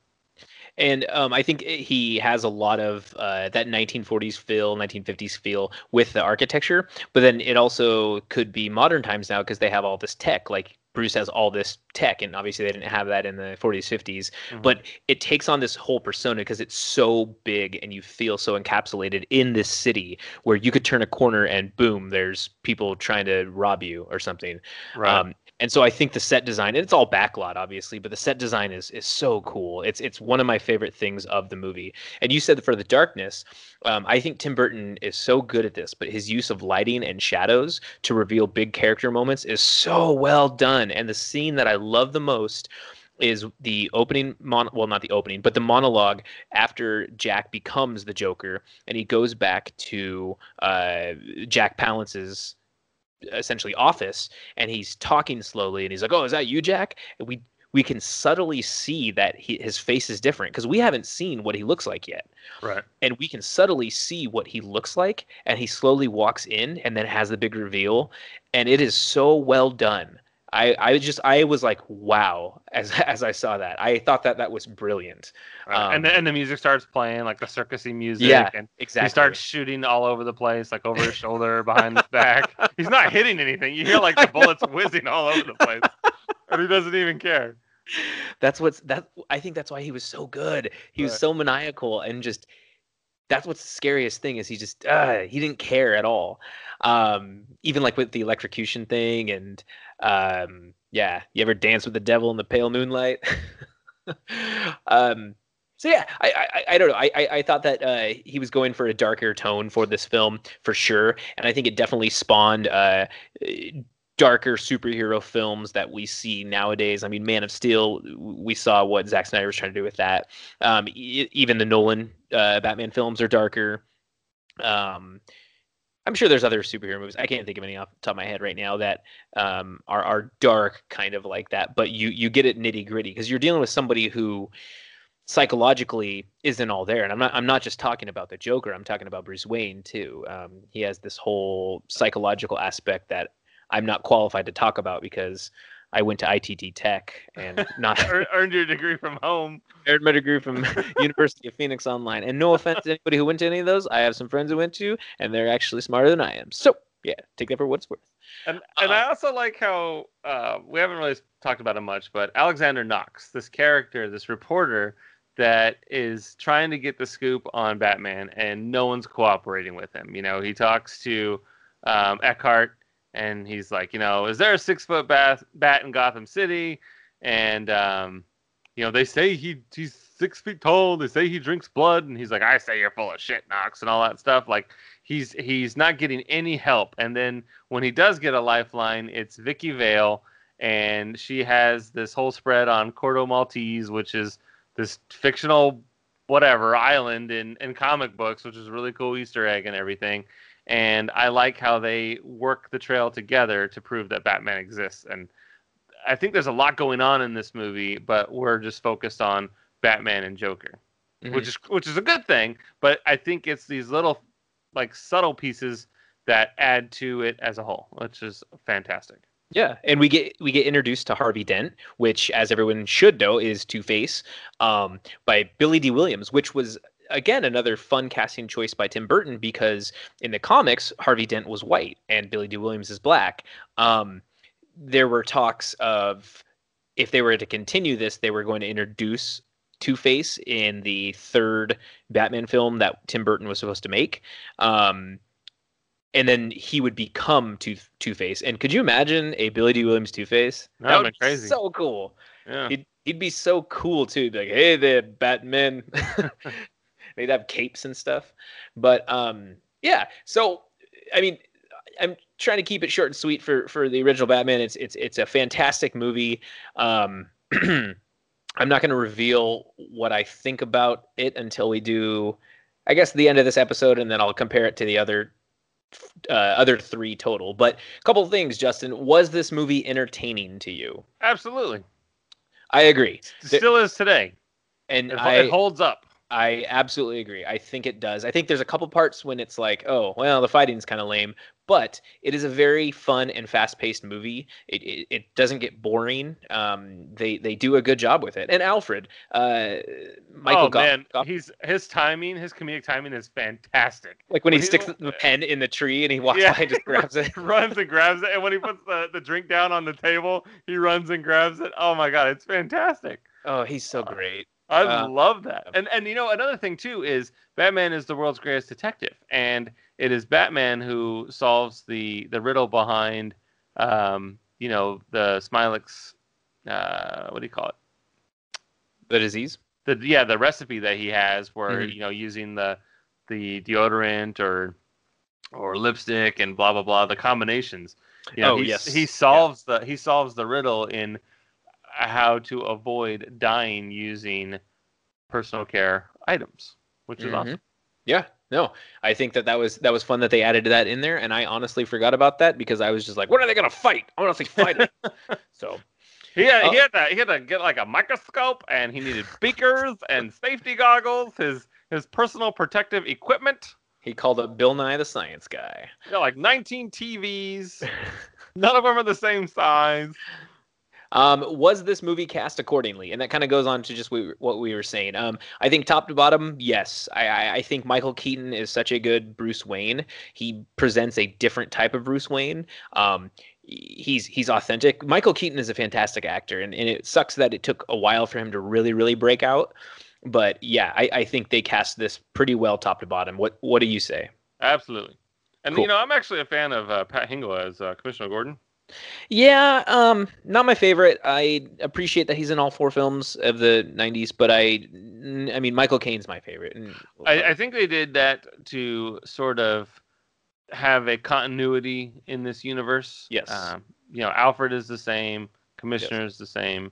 And um, I think he has a lot of uh, that 1940s feel, 1950s feel with the architecture. But then it also could be modern times now because they have all this tech. Like Bruce has all this tech, and obviously they didn't have that in the 40s, 50s. Mm-hmm. But it takes on this whole persona because it's so big and you feel so encapsulated in this city where you could turn a corner and boom, there's people trying to rob you or something. Right. Um, and so I think the set design, it's all backlot obviously, but the set design is is so cool. It's it's one of my favorite things of the movie. And you said for the darkness, um, I think Tim Burton is so good at this, but his use of lighting and shadows to reveal big character moments is so well done. And the scene that I love the most is the opening mon- well not the opening but the monologue after jack becomes the joker and he goes back to uh, jack palance's essentially office and he's talking slowly and he's like oh is that you jack? And we we can subtly see that he, his face is different because we haven't seen what he looks like yet. Right. And we can subtly see what he looks like and he slowly walks in and then has the big reveal and it is so well done I, I just I was like wow as as I saw that I thought that that was brilliant, right. um, and then and the music starts playing like the circusy music. Yeah, and exactly. He starts shooting all over the place, like over his shoulder, behind his back. He's not hitting anything. You hear like the bullets whizzing all over the place, and he doesn't even care. That's what's that. I think that's why he was so good. He right. was so maniacal and just. That's what's the scariest thing is he just uh, he didn't care at all. Um, even like with the electrocution thing and um, yeah, you ever dance with the devil in the pale moonlight? um, so yeah, I, I, I don't know. I, I, thought that uh, he was going for a darker tone for this film for sure, and I think it definitely spawned uh, darker superhero films that we see nowadays. I mean, Man of Steel, we saw what Zack Snyder was trying to do with that. Um, e- even the Nolan uh, Batman films are darker. Um, I'm sure there's other superhero movies. I can't think of any off the top of my head right now that um, are are dark, kind of like that. But you you get it nitty gritty because you're dealing with somebody who psychologically isn't all there. And I'm not I'm not just talking about the Joker. I'm talking about Bruce Wayne too. Um, he has this whole psychological aspect that I'm not qualified to talk about because I went to ITT Tech and not earned your degree from home. Earned my degree from University of Phoenix Online. And no offense to anybody who went to any of those, I have some friends who went to, and they're actually smarter than I am. So yeah, take that for what it's worth. And and uh, I also like how uh, we haven't really talked about him much, but Alexander Knox, this character, this reporter that is trying to get the scoop on Batman, and no one's cooperating with him. You know, he talks to um, Eckhardt and he's like, you know, is there a six foot bat, bat in Gotham City? And um, you know, they say he he's six feet tall. They say he drinks blood, and he's like, I say you're full of shit, Knox, and all that stuff. Like he's he's not getting any help. And then when he does get a lifeline, it's Vicky Vale, and she has this whole spread on Corto Maltese, which is this fictional whatever island in in comic books, which is a really cool Easter egg and everything. And I like how they work the trail together to prove that Batman exists. And I think there's a lot going on in this movie, but we're just focused on Batman and Joker, Mhm. which is which is a good thing. But I think it's these little like subtle pieces that add to it as a whole, which is fantastic. Yeah, and we get we get introduced to Harvey Dent, which, as everyone should know, is Two Face, um, by Billy Dee Williams, which was again another fun casting choice by Tim Burton because in the comics Harvey Dent was white and Billy Dee Williams is black. Um, there were talks of if they were to continue this, they were going to introduce Two Face in the third Batman film that Tim Burton was supposed to make. Um, and then he would become Two Two Face. And could you imagine a Billy Dee Williams Two Face? That'd would be crazy. So cool. Yeah. He'd he'd be so cool too. He'd be like, hey there, Batman. They'd have capes and stuff. But um, yeah. So I mean, I'm trying to keep it short and sweet for for the original Batman. It's it's it's a fantastic movie. Um, I'm not going to reveal what I think about it until we do, I guess, the end of this episode, and then I'll compare it to the other uh, other three total. But a couple of things, Justin. Was this movie entertaining to you? Absolutely. I agree, It still is today. and It, I it holds up. I absolutely agree. I think it does. I think there's a couple parts when it's like, oh, well, the fighting's kind of lame, but it is a very fun and fast-paced movie. It it, it doesn't get boring. Um, they they do a good job with it. And Alfred, uh, Michael oh Gough, man, Gough- he's his timing, his comedic timing is fantastic. like when he when he- sticks the pen in the tree and he walks Yeah. by and just grabs it. runs and grabs it, and when he puts the, the drink down on the table, he runs and grabs it. Oh my god, it's fantastic. Oh, he's so great. I Uh, love that. And and you know another thing too is Batman is the world's greatest detective, and it is Batman who solves the the riddle behind, um, you know, the Smylex, uh, what do you call it? The disease. The yeah, the recipe that he has, where Mhm. you know using the the deodorant or or lipstick and blah blah blah, the combinations. You know, Oh, yes. he solves the he solves the riddle in how to avoid dying using personal care items, which is Mhm. awesome. Yeah, no, I think that that was that was fun that they added that in there, and I honestly forgot about that because I was just like, when are they gonna fight? I want to see fighting. so He had, Oh. he had to he had to get like a microscope, and he needed beakers and safety goggles, his his personal protective equipment. he called up Bill Nye the Science Guy. Yeah, like 19 TVs. None of them are the same size. Um, was this movie cast accordingly? And that kind of goes on to just we, what we were saying. Um, I think top to bottom, yes. I, I, I think Michael Keaton is such a good Bruce Wayne. He presents a different type of Bruce Wayne. Um, he's he's authentic. Michael Keaton is a fantastic actor, and, and it sucks that it took a while for him to really really break out. But yeah, I, I think they cast this pretty well top to bottom. What what do you say? Absolutely. And Cool. you know, I'm actually a fan of uh, Pat Hingle as uh, Commissioner Gordon. Yeah, um, not my favorite. I appreciate that he's in all four films of the '90s, but I, I mean, Michael Caine's my favorite. I, I think they did that to sort of have a continuity in this universe. Yes. Um, you know, Alfred is the same, Commissioner is the same,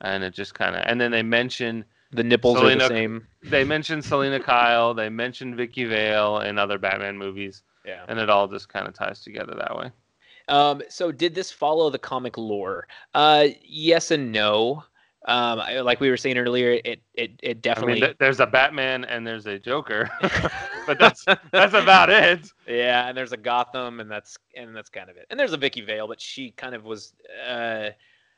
and it just kind of. And then they mention the nipples are the same. they mentioned Selina Kyle, they mentioned Vicky Vale in other Batman movies, Yeah. and it all just kind of ties together that way. Um, so did this follow the comic lore? Uh, yes and no. Um, I, like we were saying earlier, it it it I definitely. mean, th- there's a Batman and there's a Joker, but that's that's about it. Yeah, and there's a Gotham, and that's and that's kind of it. And there's a Vicky Vale, but she kind of was uh,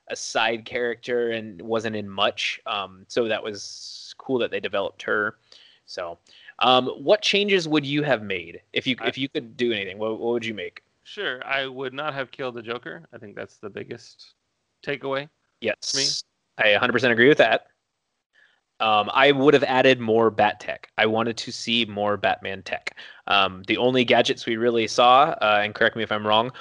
a side character and wasn't in much. Um, so that was cool that they developed her. So, um, what changes would you have made if you I- if you could do anything? What, what would you make? Sure, I would not have killed the Joker. I think that's the biggest takeaway. Yes, I 100% agree with that. Um, I would have added more Bat tech. I wanted to see more Batman tech. Um, the only gadgets we really saw, uh, and correct me if I'm wrong,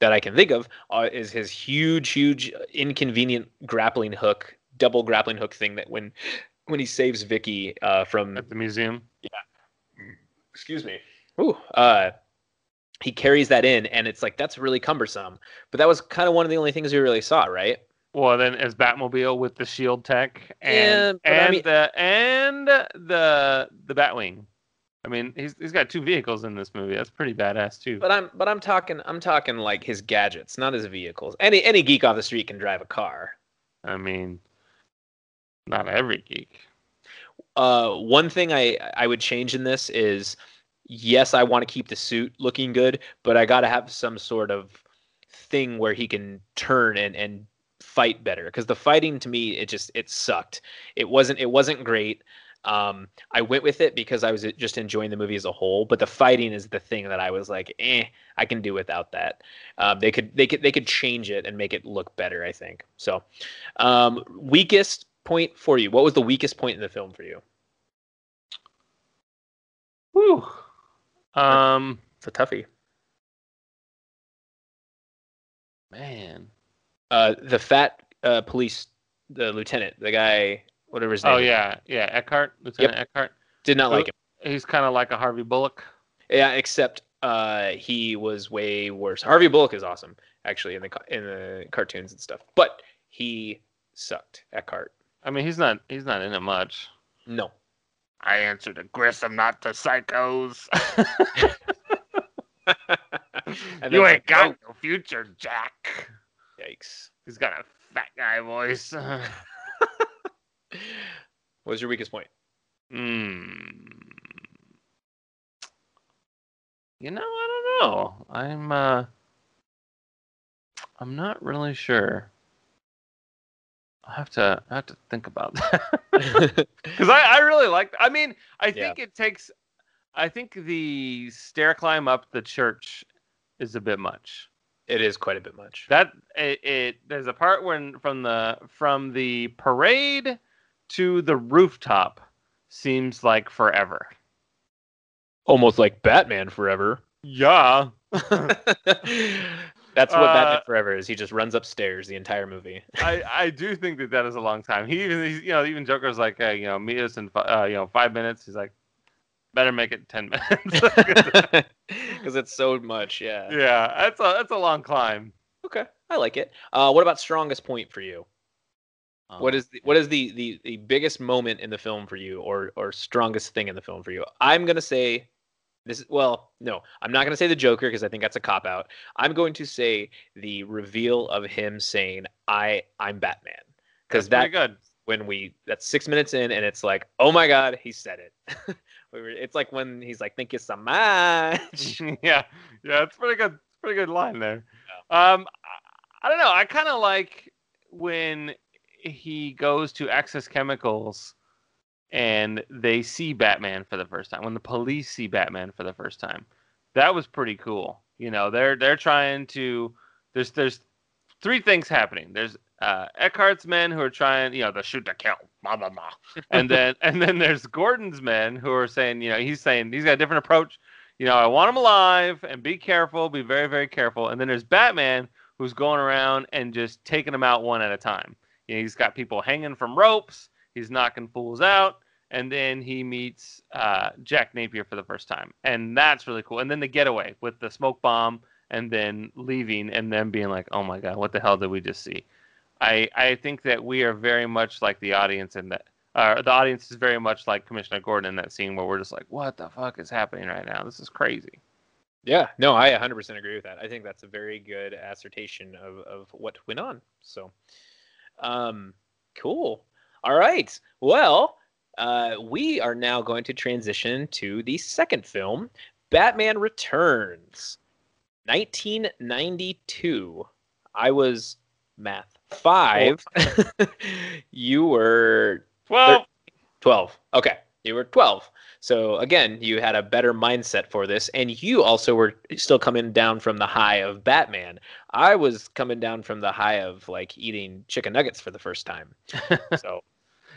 that I can think of uh, is his huge, huge, inconvenient grappling hook, double grappling hook thing that when when he saves Vicky uh, from At the museum. Yeah. Excuse me. Ooh, uh, he carries that in, and it's like that's really cumbersome. But that was kind of one of the only things we really saw, right? Well, then as Batmobile with the shield tech Yeah, and but I and mean- the and the the Batwing. I mean, he's he's got two vehicles in this movie. That's pretty badass too. But I'm but I'm talking I'm talking like his gadgets, not his vehicles. Any any geek off the street can drive a car. I mean, not every geek. Uh, one thing I I would change in this is, yes, I want to keep the suit looking good, but I got to have some sort of thing where he can turn and and fight better. Because the fighting to me, it just it sucked. It wasn't it wasn't great. Um, I went with it because I was just enjoying the movie as a whole, but the fighting is the thing that I was like, eh, I can do without that. Um, they could they could they could change it and make it look better. I think so. Um, weakest point for you? What was the weakest point in the film for you? Whew. Um, It's a toughie. man. Uh, the fat uh, police, the lieutenant, the guy, whatever his name. Oh is, yeah, yeah. Eckhardt, Lieutenant Eckhardt. did not like him. He's kind of like a Harvey Bullock. Yeah, except uh, he was way worse. Harvey Bullock is awesome, actually, in the in the cartoons and stuff, but he sucked. Eckhardt, I mean, he's not he's not in it much. no. I answer to Grissom, not to psychos. You ain't got no future, Jack. yikes. He's got a fat guy voice. What was your weakest point? Hmm. You know, I don't know. I'm uh I'm not really sure. I have to I have to think about that. Cuz I I really like I mean, I Yeah. think it takes I think the stair climb up the church is a bit much. it is quite a bit much. That it, it there's a part when from the from the parade to the rooftop seems like forever. Almost like Batman Forever. Yeah. That's what Uh, Batman Forever is. He just runs upstairs the entire movie. I, I do think that that is a long time. He even he's, you know even Joker's like hey, you know meet us in uh, you know five minutes. He's like better make it ten minutes. Because it's so much, yeah. yeah, that's a that's a long climb. Okay, I like it. Uh, what about strongest point for you? what Um, is the, what is the, the the biggest moment in the film for you, or or strongest thing in the film for you? I'm gonna say this. Well, no, I'm not gonna say the Joker because I think that's a cop out. I'm going to say the reveal of him saying I I'm Batman because that's that good. when we that's six minutes in and it's like oh my god he said it. We were- it's like when he's like thank you so much. yeah, yeah, it's pretty good. It's pretty good line there. Um, I, I don't know. I kind of like when he goes to Axis Chemicals and they see Batman for the first time. When the police see Batman for the first time, that was pretty cool. You know, they're they're trying to. There's there's three things happening. There's uh, Eckhardt's men who are trying, you know, to shoot to kill, blah blah blah, and then and then there's Gordon's men who are saying, you know, he's saying he's got a different approach. You know, I want him alive and be careful, be very very careful. And then there's Batman who's going around and just taking them out one at a time. You know, he's got people hanging from ropes. He's knocking fools out, and then he meets uh, Jack Napier for the first time, and that's really cool. And then the getaway with the smoke bomb, and then leaving, and then being like, "Oh my god, what the hell did we just see?" I I think that we are very much like the audience in that. Uh, the audience is very much like Commissioner Gordon in that scene where we're just like, "What the fuck is happening right now? This is crazy." Yeah, no, I 100% agree with that. I think that's a very good assertion of, of what went on. So, um, cool. All right. Well, uh, we are now going to transition to the second film, Batman Returns, 1992. I was math five. you were Well, 12. Okay. You were 12. So again, you had a better mindset for this. And you also were still coming down from the high of Batman. I was coming down from the high of like eating chicken nuggets for the first time. So,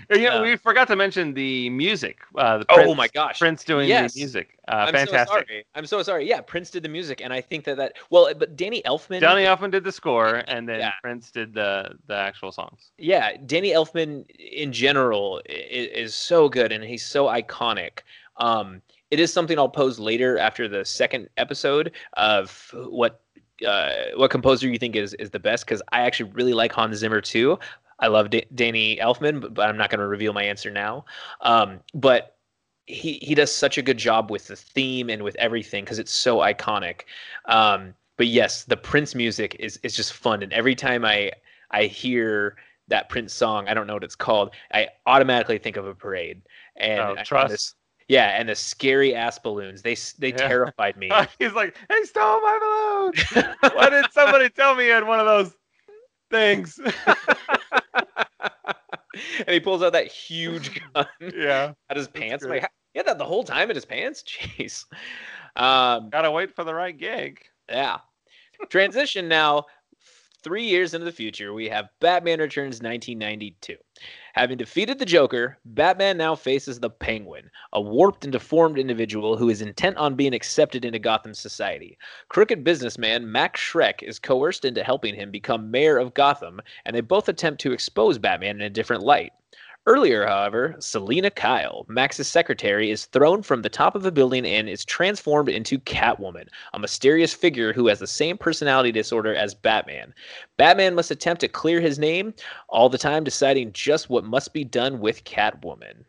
you know, uh, we forgot to mention the music. Uh, the oh Prince, my gosh. Prince doing Yes. the music. Uh, I'm fantastic. so sorry. I'm so sorry. Yeah, Prince did the music. And I think that that, well, but Danny Elfman. Danny Elfman did the score, and then Yeah. Prince did the the actual songs. yeah, Danny Elfman in general is, is so good and he's so iconic. Um, it is something I'll pose later after the second episode of what uh, what composer you think is is the best because I actually really like Hans Zimmer too. I love D- Danny Elfman, but, but I'm not going to reveal my answer now. Um, but he he does such a good job with the theme and with everything because it's so iconic. Um, but yes, the Prince music is is just fun, and every time I I hear that Prince song, I don't know what it's called, I automatically think of a parade and, Oh, Trust. this- yeah, and the scary ass balloons. They they Yeah. terrified me. He's like, "Hey, stole my balloon! Why did somebody tell me you had one of those things?" and he pulls out that huge gun yeah, out his pants. Like, he had that the whole time in his pants. Jeez. Um, gotta wait for the right gig. yeah. Transition now. Three years into the future, we have Batman Returns 1992. Having defeated the Joker, Batman now faces the Penguin, a warped and deformed individual who is intent on being accepted into Gotham society. Crooked businessman Max Schreck is coerced into helping him become mayor of Gotham, and they both attempt to expose Batman in a different light. Earlier, however, Selina Kyle, Max's secretary, is thrown from the top of a building and is transformed into Catwoman, a mysterious figure who has the same personality disorder as Batman. Batman must attempt to clear his name, all the time deciding just what must be done with Catwoman.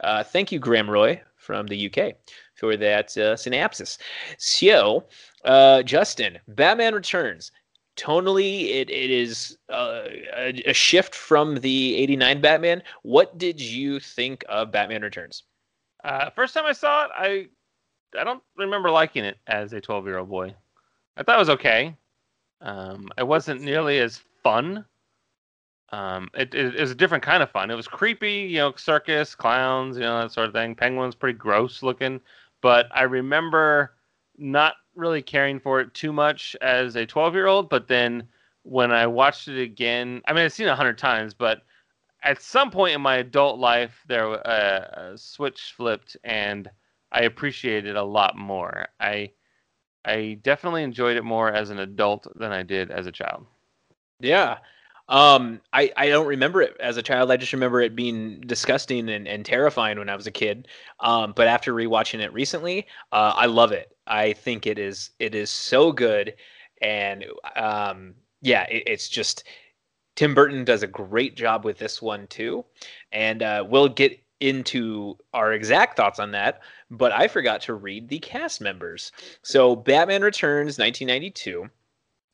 Uh, thank you, Graham Roy from the UK, for that uh, synopsis. So, uh, Justin, Batman Returns. Tonally, it, it is uh, a, a shift from the 89 Batman. What did you think of Batman Returns? Uh, first time I saw it, I I don't remember liking it as a 12 year old boy. I thought it was okay. Um, it wasn't nearly as fun. Um, it, it, it was a different kind of fun. It was creepy, you know, circus, clowns, you know, that sort of thing. Penguin's pretty gross looking, but I remember not really caring for it too much as a 12 year old. But then when I watched it again, I mean, I've seen it a hundred times, but at some point in my adult life, there uh, a switch flipped, and I appreciated it a lot more. I I definitely enjoyed it more as an adult than I did as a child. Yeah. Um, I, I don't remember it as a child. I just remember it being disgusting and, and terrifying when I was a kid. Um, but after rewatching it recently, uh, I love it. I think it is it is so good, and um, yeah, it, it's just Tim Burton does a great job with this one too, and uh, we'll get into our exact thoughts on that. But I forgot to read the cast members. So Batman Returns, 1992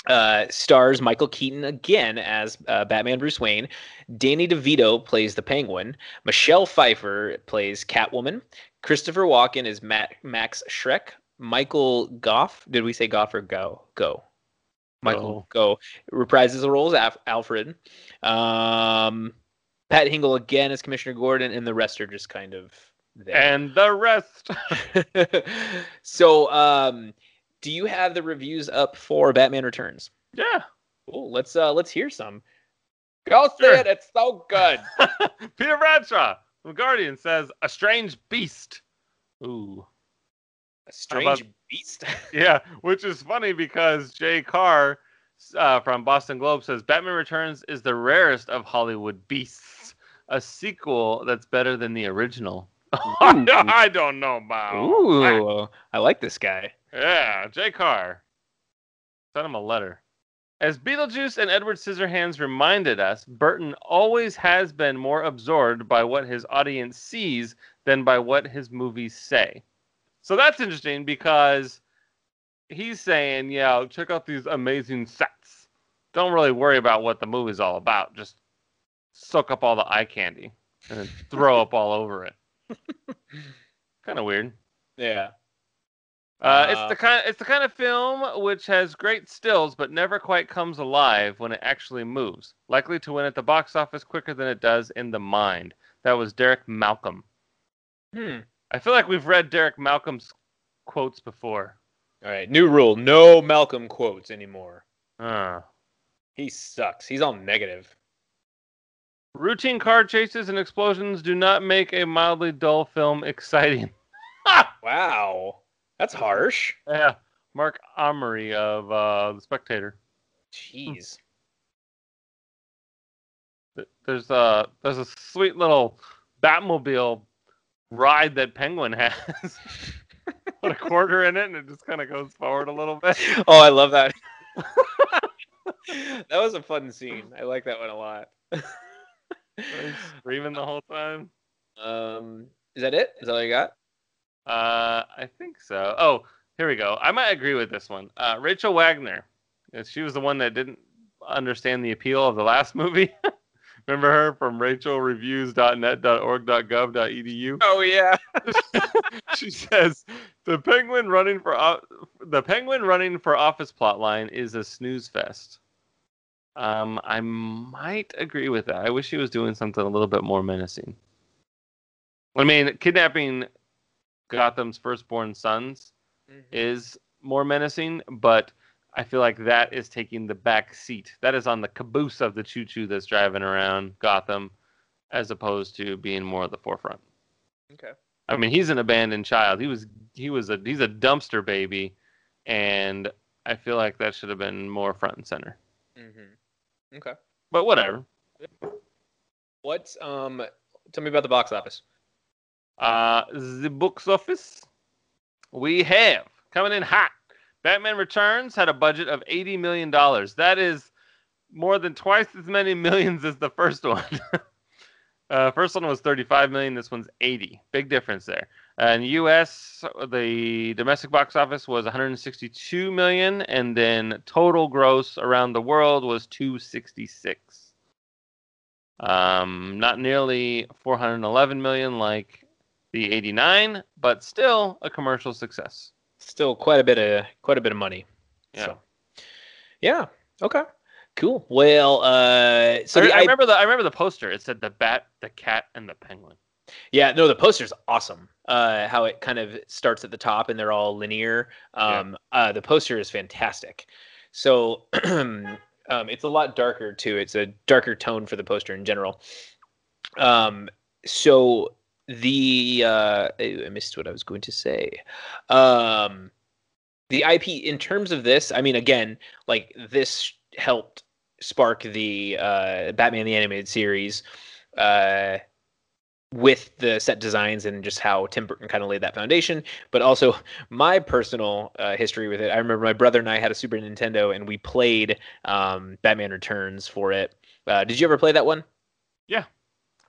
uh, stars Michael Keaton again as uh, Batman Bruce Wayne. Danny DeVito plays the Penguin. Michelle Pfeiffer plays Catwoman. Christopher Walken is Matt, Max Schreck. Michael Gough, did we say Goff or Go? Go. Michael Go reprises the role as Af- Alfred. Um, Pat Hingle again as Commissioner Gordon, and the rest are just kind of there. And the rest. so, um, do you have the reviews up for Batman Returns? yeah. Cool. Let's uh let's hear some. Go see Sure. it. It's so good. Peter Bradshaw from Guardian says a strange beast. Ooh. A strange about- beast. Yeah, which is funny because Jay Carr uh, from Boston Globe says Batman Returns is the rarest of Hollywood beasts, a sequel that's better than the original. Hmm. I don't know about. that. Ooh, I like this guy. Yeah, Jay Carr. Send him a letter. As Beetlejuice and Edward Scissorhands reminded us, Burton always has been more absorbed by what his audience sees than by what his movies say. So that's interesting because he's saying, yeah, check out these amazing sets. Don't really worry about what the movie's all about. Just soak up all the eye candy and then throw up all over it. kind of weird. Yeah. Uh, it's Uh, the kind. It's the kind of film which has great stills, but never quite comes alive when it actually moves. Likely to win at the box office quicker than it does in the mind. That was Derek Malcolm. Hmm. I feel like we've read Derek Malcolm's quotes before. All right. New rule: no Malcolm quotes anymore. Uh, He sucks. He's all negative. Routine car chases and explosions do not make a mildly dull film exciting. Wow, that's harsh. yeah, Mark Amory of uh, The Spectator. Jeez. There's a there's a sweet little Batmobile ride that Penguin has. put a quarter in it and it just kind of goes forward a little bit. Oh, I love that. that was a fun scene. I like that one a lot. Screaming the whole time. Um, is that it? Is that all you got? Uh, I think so. Oh, here we go. I might agree with this one. Uh, Rachel Wagner. Uh, She was the one that didn't understand the appeal of the last movie. Remember her from rachelreviews.net.org.gov.edu? Oh yeah. she says the penguin running for o- the penguin running for office plotline is a snooze fest. Um, I might agree with that. I wish he was doing something a little bit more menacing. I mean, kidnapping Gotham's firstborn sons is more menacing, but I feel like that is taking the back seat. That is on the caboose of the choo-choo that's driving around Gotham, as opposed to being more at the forefront. Okay. I mean, he's an abandoned child. He was he was a he's a dumpster baby, and I feel like that should have been more front and center. Mm-hmm. Okay. But whatever. What's um? Tell me about the box office. Uh, the box office we have coming in hot. Batman Returns had a budget of eighty million dollars. That is more than twice as many millions as the first one. uh, first one was thirty-five million. This one's eighty. Big difference there. Uh, in U.S., the domestic box office was 162 million, and then total gross around the world was 266. Um, not nearly 411 million like the 89, but still a commercial success. Still quite a bit of quite a bit of money. Yeah. So, yeah. Okay. Cool. Well, uh, so I, the I I- remember the I remember the poster. It said the bat, the cat, and the penguin. Yeah, no, the poster's awesome. Uh, how it kind of starts at the top and they're all linear. Yeah. Um, uh, the poster is fantastic. So um, it's a lot darker too. It's a darker tone for the poster in general. Um, so the uh, I missed what I was going to say. Um, the IP in terms of this, I mean, again, like this helped spark the uh, Batman the Animated Series. Uh, with the set designs and just how Tim Burton kind of laid that foundation, but also my personal uh, history with it. I remember my brother and I had a Super Nintendo and we played um, Batman Returns for it. Uh, did you ever play that one? Yeah.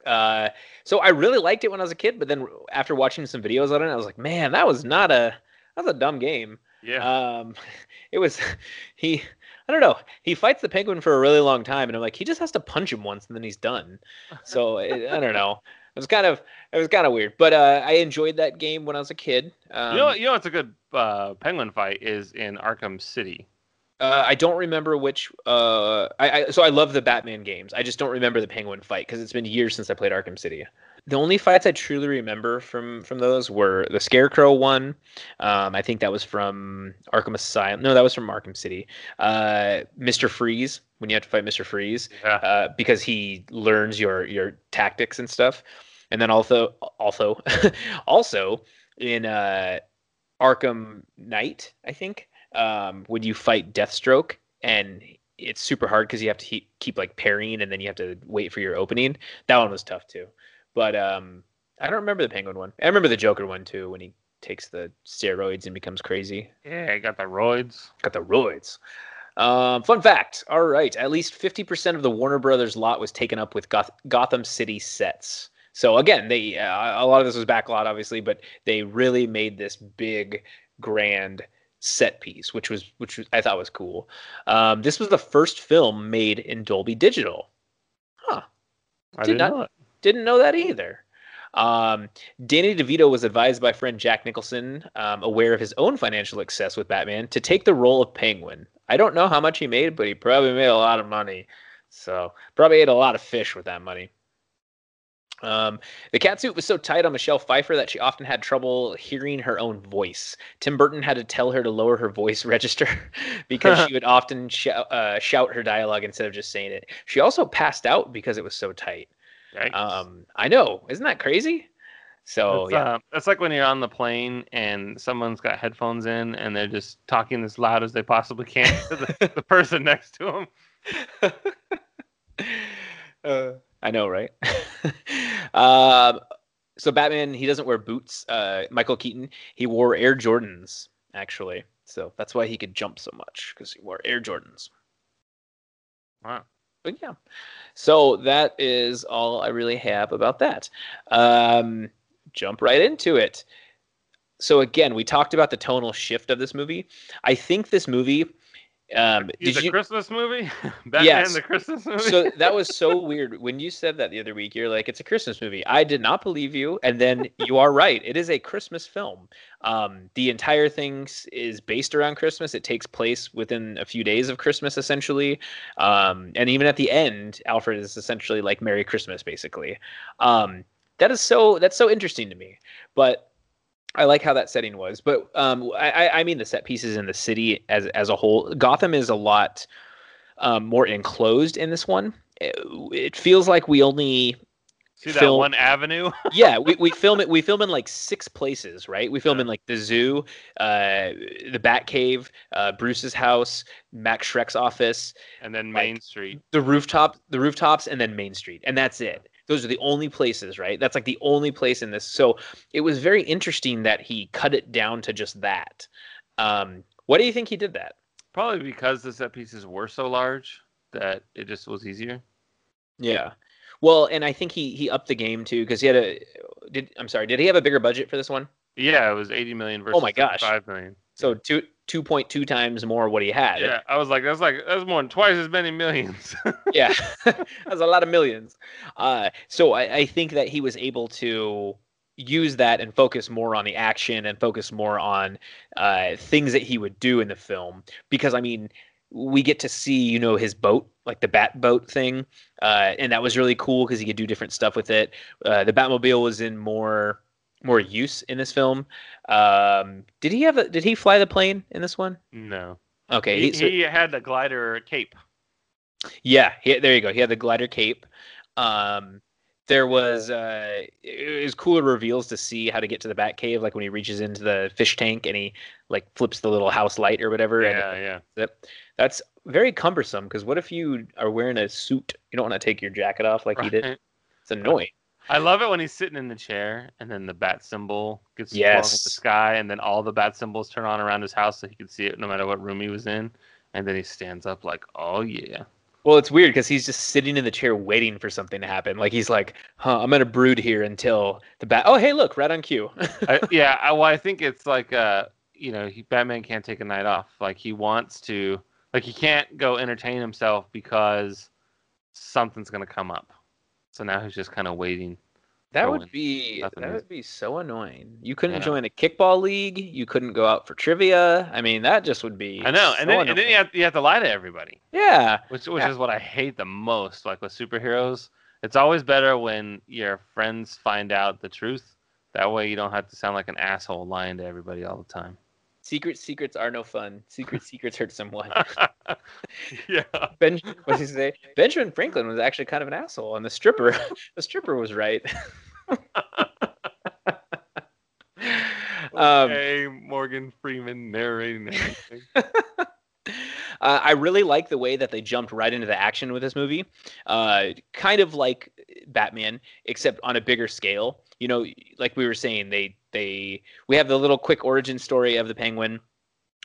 Uh, so I really liked it when I was a kid, but then after watching some videos on it, I was like, man, that was not a that was a dumb game. Yeah. Um, it was he. I don't know. He fights the penguin for a really long time, and I'm like, he just has to punch him once, and then he's done. So it, I don't know. It was kind of it was kind of weird, but uh, I enjoyed that game when I was a kid. Um, you know, you know, what's a good uh, penguin fight is in Arkham City. uh, I don't remember which. Uh, I, I so I love the Batman games. I just don't remember the penguin fight because it's been years since I played Arkham City. The only fights I truly remember from from those were the Scarecrow one. Um, I think that was from Arkham Asylum. No, that was from Arkham City. Uh, Mister Freeze when you have to fight Mister Freeze. Yeah. uh, because he learns your your tactics and stuff. And then also also also in uh, Arkham Knight, I think, um, when you fight Deathstroke and it's super hard because you have to keep, keep like parrying and then you have to wait for your opening. That one was tough too. But um, I don't remember the Penguin one. I remember the Joker one too when he takes the steroids and becomes crazy. Yeah, I got the roids. Got the roids. Um, fun fact. All right. At least 50% of the Warner Brothers lot was taken up with Goth- Gotham City sets. So again, they uh, a lot of this was backlot, obviously, but they really made this big, grand set piece, which was which was, I thought was cool. Um, this was the first film made in Dolby Digital. Huh. I Did didn't not- know it. Didn't know that either. Um, Danny DeVito was advised by friend Jack Nicholson, um, aware of his own financial success with Batman, to take the role of Penguin. I don't know how much he made, but he probably made a lot of money. So probably ate a lot of fish with that money. Um, the catsuit was so tight on Michelle Pfeiffer that she often had trouble hearing her own voice. Tim Burton had to tell her to lower her voice register because she would often shout, uh, shout her dialogue instead of just saying it. She also passed out because it was so tight. Um, I know, isn't that crazy? So It's, yeah, uh, that's like when you're on the plane and someone's got headphones in and they're just talking as loud as they possibly can to the, the person next to them. uh, I know, right? um, so Batman he doesn't wear boots. Uh, Michael Keaton he wore Air Jordans actually, so that's why he could jump so much because he wore Air Jordans. Wow. But yeah, so that is all I really have about that. Um, jump right into it. So again, we talked about the tonal shift of this movie. I think this movie. Um, did a you? Christmas movie. Batman Yes. the Christmas movie. so that was so weird when you said that the other week you're like it's a christmas movie i did not believe you and then you are right it is a christmas film um, the entire thing is based around christmas it takes place within a few days of christmas essentially um, and even at the end alfred is essentially like merry christmas basically um, that is so that's so interesting to me but I like how that setting was, but um, I, I- mean the set pieces in the city as as a whole. Gotham is a lot um, more enclosed in this one. It, it feels like we only See that film- one avenue? yeah we, we film it we film in like six places right we film Yeah. in like the zoo uh the bat cave uh bruce's house max schreck's office and then Like- Main Street. the rooftop the rooftops and then main street and that's it those are the only places right that's like the only place in this so it was very interesting that he cut it down to just that um what do you think he did that Probably because the set pieces were so large that it just was easier. yeah well and i think he he upped the game too because he had a did i'm sorry did he have a bigger budget for this one Yeah, it was 80 million versus Oh my gosh. 5 million. so two 2.2 times more what he had. Yeah, I was like, that's like that's more than twice as many millions. yeah that's a lot of millions. Uh, so I, I think that he was able to use that and focus more on the action and focus more on uh, things that he would do in the film. Because i mean we get to see you know his boat like the bat boat thing uh, and that was really cool because he could do different stuff with it. Uh, the batmobile was in more more use in this film um, did he have a did he fly the plane in this one no, okay he, so- he had the glider cape. Yeah, he, there you go. He had the glider cape. Um, there was uh, it was cooler reveals to see how to get to the Bat Cave, like when he reaches into the fish tank and he like flips the little house light or whatever. and Yeah, yeah. that, that's very cumbersome because what if you are wearing a suit? You don't want to take your jacket off like he did. It's annoying. I love it when he's sitting in the chair and then the bat symbol gets flung in the sky and then all the bat symbols turn on around his house so he can see it no matter what room he was in. And then he stands up like, oh yeah. Well, it's weird because he's just sitting in the chair waiting for something to happen. Like he's like, "Huh, I'm gonna brood here until the bat." Oh, hey, look, right on cue. I, yeah, I, well, I think it's like uh, you know, he, Batman can't take a night off. Like he wants to, like he can't go entertain himself because something's gonna come up. So now he's just kind of waiting. That would be that is- would be so annoying. You couldn't Yeah. join a kickball league. You couldn't go out for trivia. I mean, that just would be. I know, so and then and then you have you have to lie to everybody, yeah, which which Yeah. is what I hate the most. Like with superheroes, it's always better when your friends find out the truth. That way, you don't have to sound like an asshole lying to everybody all the time. Secret secrets are no fun. Secret secrets hurt someone. yeah. Ben, what did he say? Benjamin Franklin was actually kind of an asshole, and the stripper, the stripper was right. um, Morgan Freeman narrating everything. Uh, I really like the way that they jumped right into the action with this movie. Uh, kind of like Batman, except on a bigger scale. You know, like we were saying, they they we have the little quick origin story of the Penguin,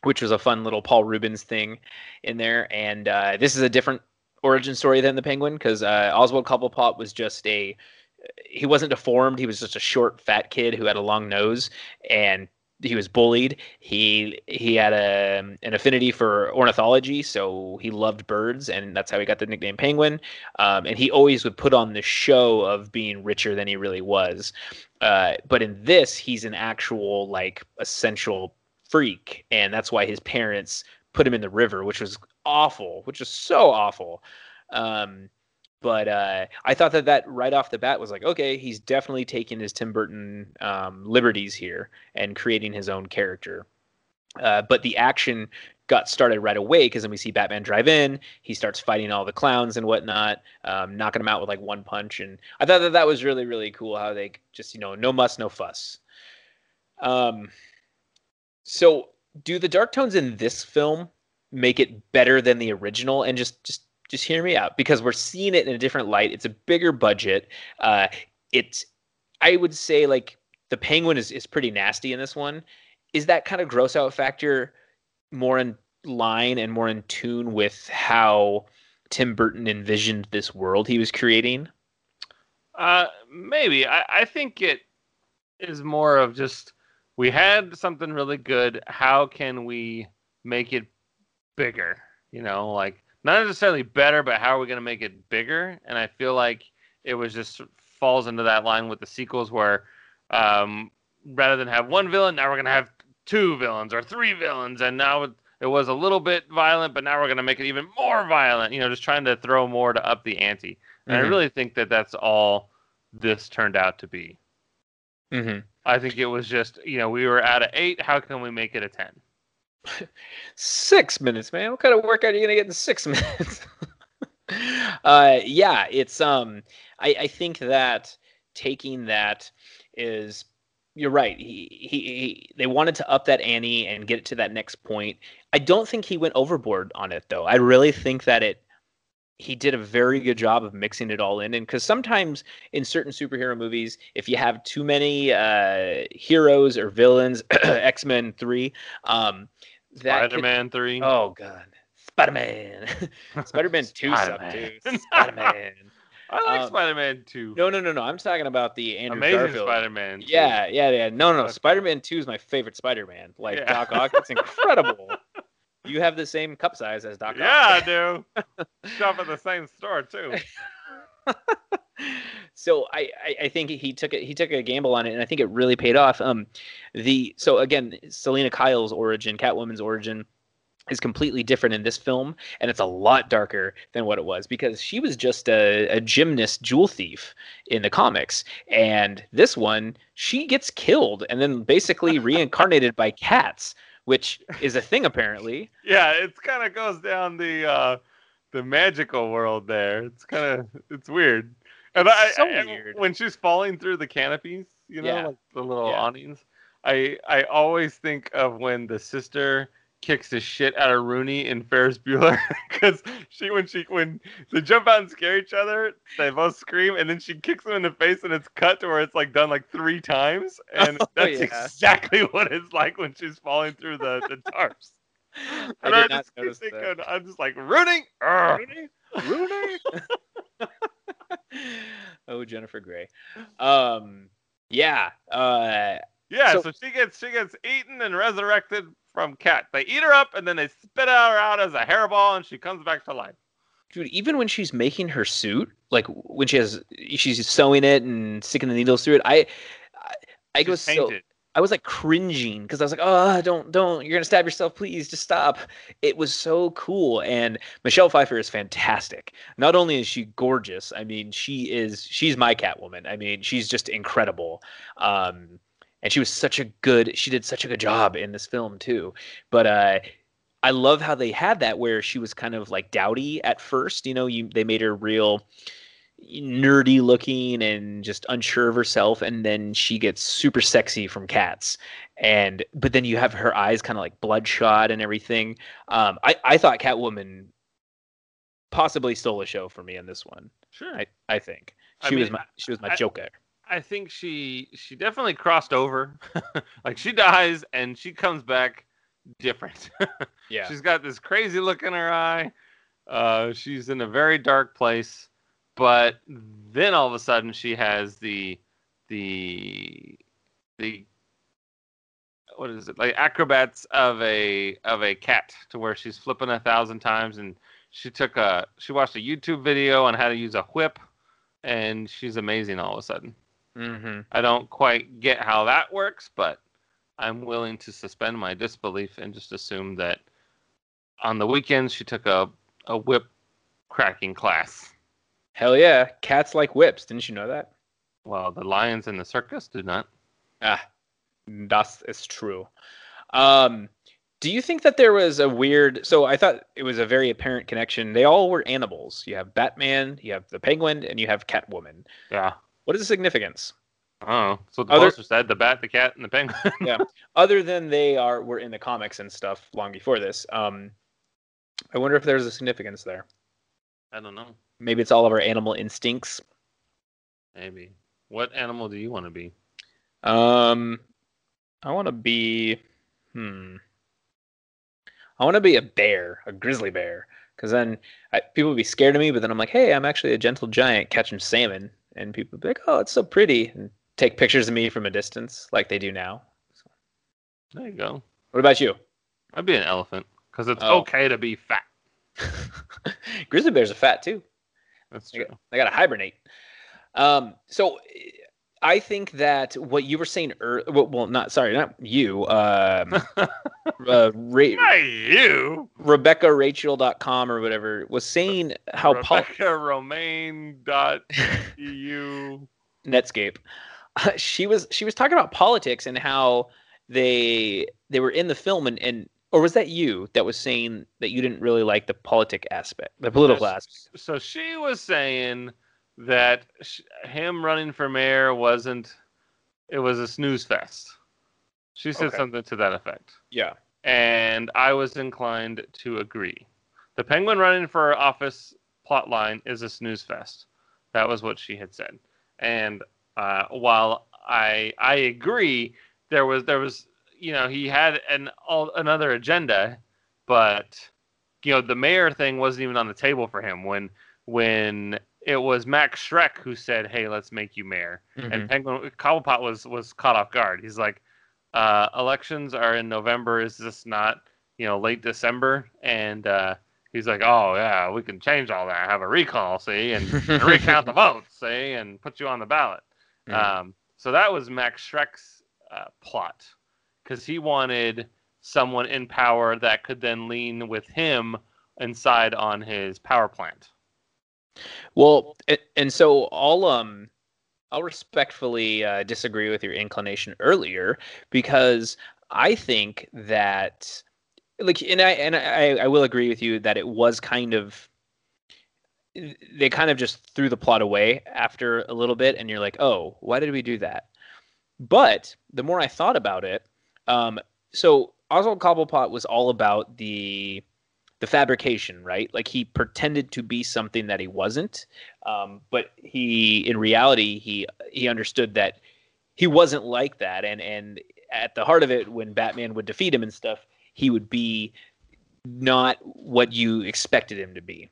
which was a fun little Paul Reubens thing in there, and uh, this is a different origin story than the Penguin because uh, Oswald Cobblepot was just a he wasn't deformed. He was just a short, fat kid who had a long nose, and he was bullied. He he had a an affinity for ornithology, so he loved birds, and that's how he got the nickname Penguin. Um, and he always would put on the show of being richer than he really was. Uh, but in this, he's an actual like essential freak, and that's why his parents put him in the river, which was awful, which was so awful. Um, but uh, I thought that that right off the bat was like, okay, he's definitely taking his Tim Burton um, liberties here and creating his own character. Uh, but the action got started right away because then we see Batman drive in. He starts fighting all the clowns and whatnot, um, knocking them out with like one punch. And I thought that that was really really cool how they just you know no muss no fuss. Um, so do the dark tones in this film make it better than the original? And just just just hear me out because we're seeing it in a different light. It's a bigger budget. Uh, it's I would say like the penguin is, is pretty nasty in this one. Is that kind of gross out factor more in line and more in tune with how Tim Burton envisioned this world he was creating? Uh, maybe. I, I think it is more of just we had something really good. How can we make it bigger? You know, like not necessarily better, but how are we going to make it bigger? And I feel like it was just falls into that line with the sequels where um, rather than have one villain, now we're going to have two villains or three villains, and now it, it was a little bit violent, but now we're going to make it even more violent. You know, just trying to throw more to up the ante. And Mhm. I really think that that's all this turned out to be. Mm-hmm. I think it was just, you know, we were at an eight. How can we make it a 10? Six minutes, man. What kind of workout are you gonna get in six minutes? uh, yeah, it's um. I I think that taking that is you're right. He, he he they wanted to up that ante and get it to that next point. I don't think he went overboard on it though. I really think that it he did a very good job of mixing it all in and because sometimes in certain superhero movies if you have too many uh heroes or villains x-men 3 um that Spider-Man 3. Oh god, Spider Man. Spider Man Two sucked too. Spider-Man. I like um, Spider-Man 2. No, no, no, no. I'm talking about the Andrew Amazing Garfield. Spider-Man. 2. Yeah, yeah, yeah. No, no. Okay. Spider Man Two is my favorite Spider Man. Like Yeah. Doc Ock, it's incredible. you have the same cup size as Doc Ock. Yeah, I do. Shop at the same store too. So I, I, I think he took it he took a gamble on it and I think it really paid off. Um the so again, Selina Kyle's origin, Catwoman's origin is completely different in this film and it's a lot darker than what it was because she was just a, a gymnast jewel thief in the comics and this one she gets killed and then basically reincarnated by cats which is a thing apparently Yeah, it kind of goes down the uh, the magical world there. It's kind of it's weird. And I, So I- weird. when she's falling through the canopies, you know, Yeah. like the little Yeah. awnings. I I always think of when the sister kicks the shit out of Rooney in Ferris Bueller because she when she when they jump out and scare each other, they both scream and then she kicks him in the face and it's cut to where it's like done like three times and Oh, that's yeah. exactly what it's like when she's falling through the the tarps. I And not just keep notice that. thinking, I'm just like Rooney, Rooney, Rooney. oh, Jennifer Grey. Um, yeah. Uh, Yeah, So- so, she gets she gets eaten and resurrected from cat. They eat her up and then they spit her out as a hairball and she comes back to life. dude, even when she's making her suit, like when she has, she's sewing it and sticking the needles through it. I, I, I was so. I was like cringing because I was like, oh, don't, don't, you're gonna stab yourself, please, just stop. It was so cool, and Michelle Pfeiffer is fantastic. Not only is she gorgeous, I mean, she is, she's my Catwoman. I mean, she's just incredible. Um, and she was such a good, she did such a good job in this film too. But uh, I love how they had that where she was kind of like dowdy at first. You know, you they made her real nerdy looking and just unsure of herself and then she gets super sexy from cats and but then you have her eyes kind of like bloodshot and everything um i i thought catwoman possibly stole a show for me in this one Sure. i i think I she was my she was my I- joker I think she she definitely crossed over. like she dies and she comes back different. yeah She's got this crazy look in her eye. Uh, she's in a very dark place, but then all of a sudden she has the the the what is it like acrobats of a of a cat to where she's flipping a thousand times and she took a she watched a YouTube video on how to use a whip and she's amazing all of a sudden. mm-hmm. I don't quite get how that works, but I'm willing to suspend my disbelief and just assume that on the weekends she took a, a whip cracking class. Hell yeah cats like whips didn't you know that Well, the lions in the circus do not. Ah, das is true. Um, do you think that there was a weird? So I thought it was a very apparent connection. They all were animals. You have Batman, you have the Penguin, and you have Catwoman. Yeah. What is the significance? Oh. So the Other- poster said the bat, the cat, and the penguin. Yeah. Other than they are were in the comics and stuff long before this. Um, I wonder if there's a significance there. I don't know. Maybe it's all of our animal instincts. Maybe. What animal do you want to be? Um, I want to be, hmm, I want to be a bear, a grizzly bear, because then I, people would be scared of me. But then I'm like, hey, I'm actually a gentle giant catching salmon, and people would be like, oh, it's so pretty, and take pictures of me from a distance, like they do now. There you go. What about you? I'd be an elephant because it's Oh. okay to be fat. grizzly bears are fat too. That's true. they got to hibernate. Um, so I think that what you were saying, ear- well, well, not sorry, not you. Um, uh, Ra- Hey, you, RebeccaRachel.com or whatever was saying how Rebecca Romaine dot eu. Netscape. she was she was talking about politics and how they they were in the film and, and or was that you that was saying that you didn't really like the politic aspect, the political aspect? So she was saying that sh- him running for mayor wasn't. It was a snooze fest. She said Okay. something to that effect. Yeah. and I was inclined to agree. The Penguin running for office plotline is a snooze fest. That was what she had said. And uh, while I I agree, there was there was you know he had an all, another agenda, but you know the mayor thing wasn't even on the table for him when when it was Max Schreck who said, "Hey, let's make you mayor." and Penguin Cobblepot was was caught off guard. He's like, uh, "Elections are in November. Is this not you know late December?" And uh, he's like, "Oh yeah, we can change all that. Have a recall, see, and, and recount the votes, see, and put you on the ballot." Um, so that was Max Schreck's uh, plot because he wanted someone in power that could then lean with him inside on his power plant. Well, and so I'll um I'll respectfully uh, disagree with your inclination earlier because I think that like and I and I, I will agree with you that it was kind of they kind of just threw the plot away after a little bit and you're like, "Oh, why did we do that?" But the more I thought about it, um so Oswald Cobblepot was all about the the fabrication, right? Like he pretended to be something that he wasn't, um, but he, in reality, he he understood that he wasn't like that, and and at the heart of it, when Batman would defeat him and stuff, he would be not what you expected him to be,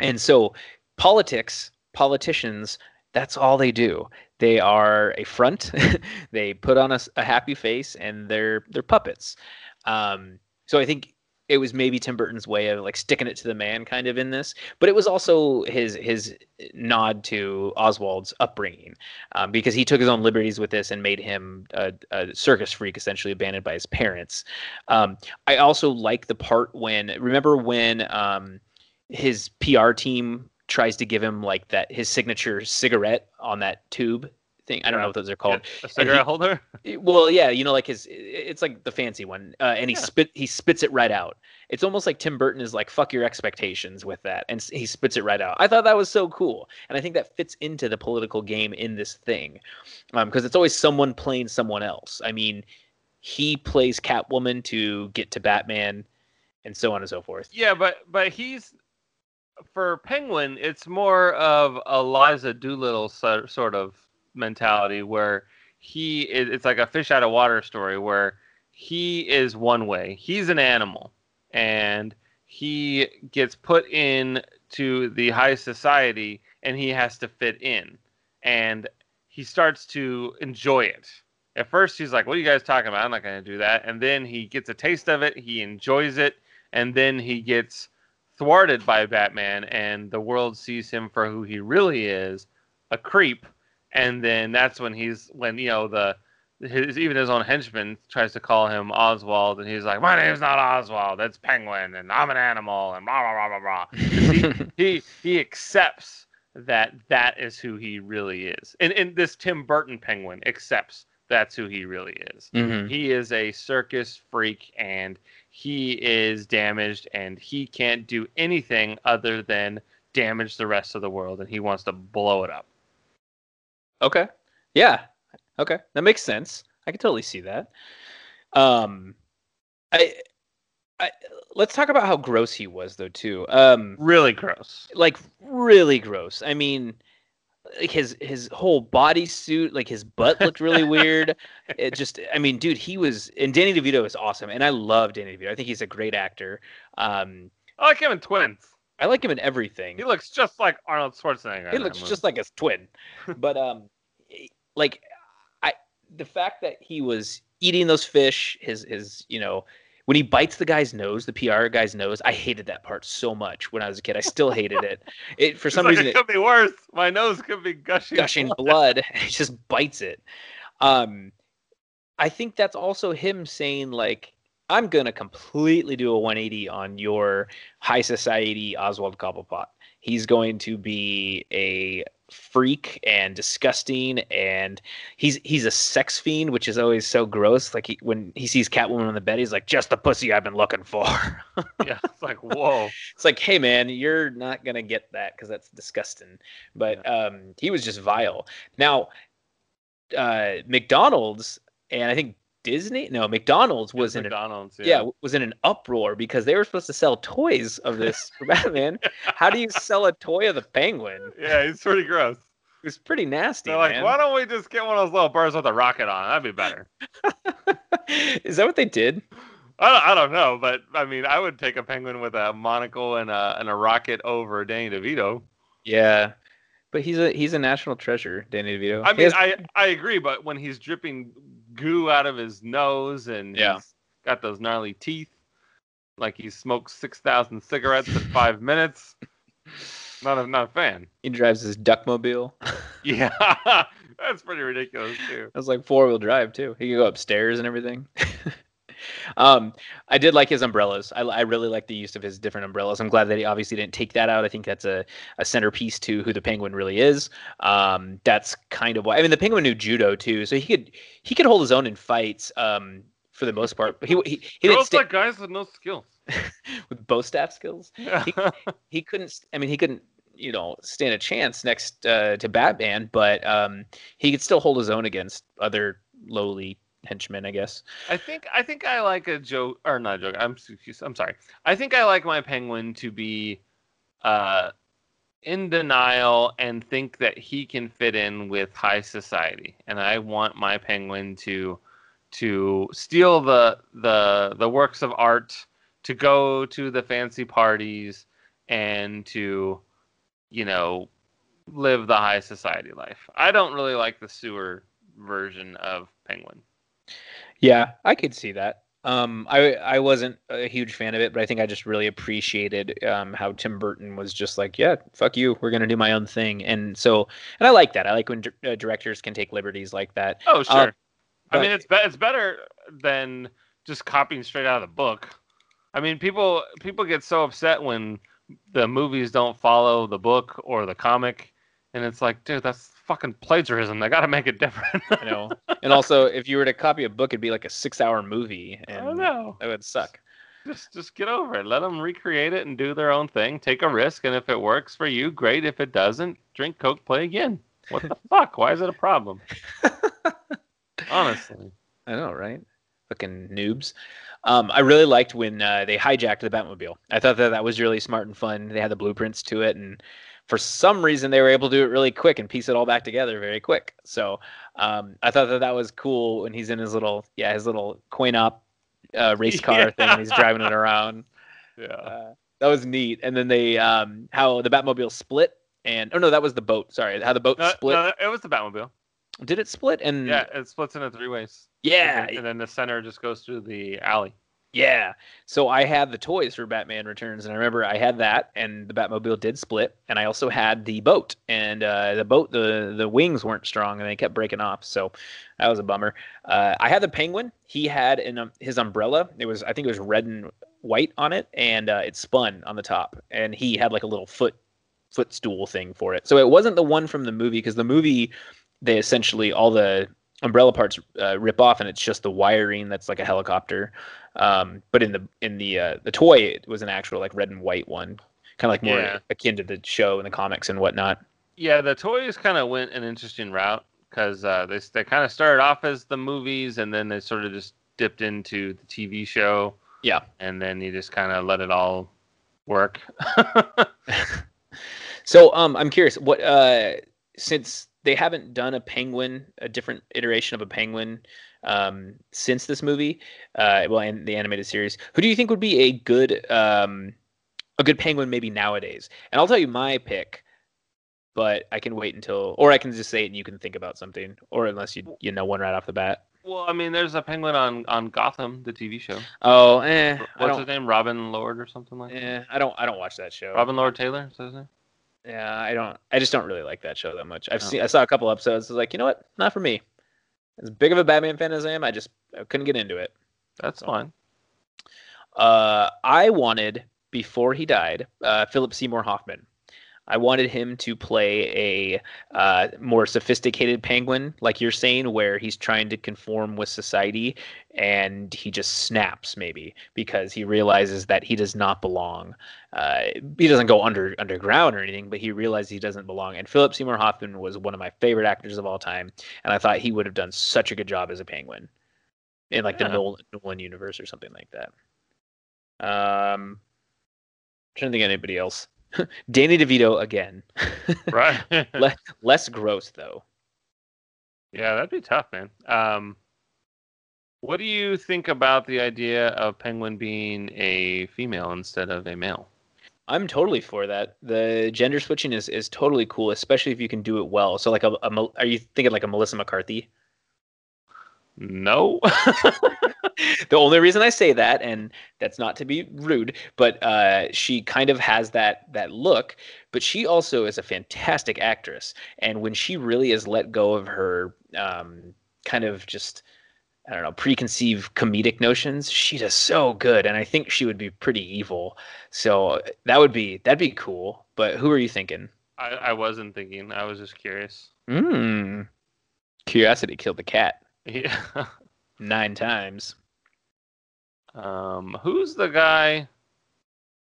and so politics, politicians, that's all they do. They are a front. they put on a happy face, and they're they're puppets. Um, so I think it was maybe Tim Burton's way of like sticking it to the man kind of in this, but it was also his his nod to Oswald's upbringing um, because he took his own liberties with this and made him a, a circus freak, essentially abandoned by his parents. Um, I also like the part when remember when um, his PR team tries to give him like that his signature cigarette on that tube thing. I don't Yeah. know what those are called. A cigarette he- holder. Well, yeah, you know, like his, it's like the fancy one, uh, and he Yeah. spit, he spits it right out. It's almost like Tim Burton is like, "Fuck your expectations" with that, and he spits it right out. I thought that was so cool, and I think that fits into the political game in this thing, because it's always someone playing someone else. I mean, he plays Catwoman to get to Batman, and so on and so forth. Yeah, but but he's for Penguin. It's more of a Liza Doolittle sort of mentality where he. It's like a fish out of water story where he is one way. He's an animal, and he gets put in to the high society, and he has to fit in, and he starts to enjoy it. At first, he's like, "What are you guys talking about? I'm not going to do that." And then he gets a taste of it. He enjoys it and then he gets thwarted by Batman, and the world sees him for who he really is, a creep. And then that's when he's when you know the his even his own henchman tries to call him Oswald, and he's like, "My name's not Oswald. That's Penguin, and I'm an animal, and blah blah blah blah blah." he, he he accepts that that is who he really is, and and this Tim Burton Penguin accepts that's who he really is. Mhm. He is a circus freak and he is damaged and he can't do anything other than damage the rest of the world and he wants to blow it up. Okay. Yeah. Okay. That makes sense. I can totally see that. Um I I let's talk about how gross he was though too. Um Really gross. like really gross. I mean like his his whole bodysuit, like his butt looked really weird. It just, I mean, dude, he was and Danny DeVito is awesome, and I love Danny DeVito. I think he's a great actor. Um, I like him in Twins. I like him in everything. He looks just like Arnold Schwarzenegger. He looks just like his twin. but um, like I, the fact that he was eating those fish, his his, you know, when he bites the guy's nose, the PR guy's nose, I hated that part so much when I was a kid. I still hated it. It for It's some like reason it it, could be worse. My nose could be gushing. gushing blood. He just bites it. Um, I think that's also him saying like, "I'm gonna completely do a 180 on your high society Oswald Cobblepot. He's going to be a freak and disgusting, and he's he's a sex fiend, which is always so gross. Like he, when he sees Catwoman on the bed, he's like, "Just the pussy I've been looking for." Yeah, it's like whoa. it's like, hey man, you're not gonna get that because that's disgusting. But um, he was just vile. Now, uh, McDonald's and I think Disney, no, McDonald's was in an, McDonald's. yeah. w- was in an uproar because they were supposed to sell toys of this for Batman. How do you sell a toy of the Penguin? Yeah, he's pretty gross. It was pretty nasty. They're like, man. why don't we just get one of those little birds with a rocket on? That'd be better. Is that what they did? I don't, I don't know, but I mean, I would take a penguin with a monocle and a and a rocket over Danny DeVito. Yeah, but he's a he's a national treasure, Danny DeVito. I mean, has- I I agree, but when he's dripping goo out of his nose and Yeah. he's got those gnarly teeth, like he smoked six thousand cigarettes in five minutes, not a not a fan. he drives his duckmobile. Yeah, that's pretty ridiculous too. Was like four wheel drive too. He can go upstairs and everything. Um, I did like his umbrellas. I, I really like the use of his different umbrellas. I'm glad that he obviously didn't take that out. I think that's a, a centerpiece to who the penguin really is. Um, that's kind of why. I mean, the penguin knew judo too, so he could he could hold his own in fights. Um, for the most part, he he, he didn't stick like guys with no skills. with bow staff skills. he he, couldn't i mean he couldn't you know stand a chance next uh, to batman but um he could still hold his own against other lowly henchmen i guess I think I think I like a joke or not a joke. I'm I'm sorry. I think I like my penguin to be uh in denial and think that he can fit in with high society. And I want my penguin to to steal the the the works of art, to go to the fancy parties and to you know live the high society life. I don't really like the sewer version of penguin. Yeah i could see that um i i wasn't a huge fan of it but i think i just really appreciated um how tim burton was just like yeah fuck you we're gonna do my own thing and so and i like that i like when uh, directors can take liberties like that Oh, sure. Um, I but- mean, it's be- it's better than just copying straight out of the book. I mean, people people get so upset when the movies don't follow the book or the comic, and it's like, dude, that's fucking plagiarism. They got to make it different. you know and also if you were to copy a book it'd be like a six hour movie I and don't know. that would suck Just just get over it. Let them recreate it and do their own thing. Take a risk, and if it works for you, great. If it doesn't, drink Coke, play again. What the fuck? Why is it a problem? Honestly. I know, right? Fucking noobs. Um, I really liked when uh, they hijacked the Batmobile. I thought that that was really smart and fun. They had the blueprints to it, and for some reason they were able to do it really quick and piece it all back together very quick. So um, I thought that that was cool when he's in his little, yeah, his little coin op uh, race car Yeah. thing. And he's driving it around. Yeah. Uh, that was neat. And then they, um, how the Batmobile split, and oh no, that was the boat. Sorry, how the boat No, split. no, it was the Batmobile. Did it split? And Yeah, it splits into three ways. yeah, and, and then the center just goes through the alley. Yeah. So I had the toys for Batman Returns, and I remember I had that, and the Batmobile did split, and I also had the boat, and uh, the boat, the the wings weren't strong, and they kept breaking off, so that was a bummer. Uh, I had the Penguin. He had an, um, his umbrella. It was I think it was red and white on it, and uh, it spun on the top, and he had like a little foot footstool thing for it. So it wasn't the one from the movie because the movie they essentially all the umbrella parts uh, rip off and it's just the wiring that's like a helicopter um, but in the in the uh, the toy it was an actual like red and white one kind of like more Yeah. akin to the show and the comics and whatnot Yeah, the toys kind of went an interesting route because uh, they they kind of started off as the movies, and then they sort of just dipped into the TV show. Yeah. and then you just kind of let it all work. so um i'm curious what uh since they haven't done a penguin, a different iteration of a penguin um, since this movie, uh, well, and the animated series, who do you think would be a good um, a good penguin maybe nowadays? And I'll tell you my pick, but I can wait until, or I can just say it and you can think about something, or unless you you know one right off the bat. Well, I mean, there's a penguin on on Gotham, the TV show. Oh, eh, What's his name? Robin Lord or something like that. Eh, I don't. I don't watch that show. Robin Lord Taylor. Is that his name? Yeah, I don't. I just don't really like that show that much. I've Oh. seen. I saw a couple episodes. I was like, you know what? Not for me. As big of a Batman fan as I am, I just I couldn't get into it. That's So- fine. Uh, I wanted before he died, uh, Philip Seymour Hoffman. I wanted him to play a uh, more sophisticated penguin, like you're saying, where he's trying to conform with society, and he just snaps maybe because he realizes that he does not belong. Uh, he doesn't go under underground or anything, but he realizes he doesn't belong. And Philip Seymour Hoffman was one of my favorite actors of all time, and I thought he would have done such a good job as a penguin in like Yeah. the Nolan, Nolan universe or something like that. Um, trying to think of anybody else. Danny DeVito again. Right. Le- less gross though. yeah, that'd be tough, man. Um, what do you think about the idea of Penguin being a female instead of a male? I'm totally for that. The gender switching is, is totally cool, especially if you can do it well. So like a, a are you thinking like a Melissa McCarthy? No. the only reason I say that, and that's not to be rude, but uh, she kind of has that that look. But she also is a fantastic actress, and when she really is let go of her um, kind of just I don't know preconceived comedic notions, she does so good, and I think she would be pretty evil. So that would be that'd be cool. But who are you thinking? I, I wasn't thinking. I was just curious. Hmm. Curiosity killed the cat Yeah. nine times. Um, who's the guy?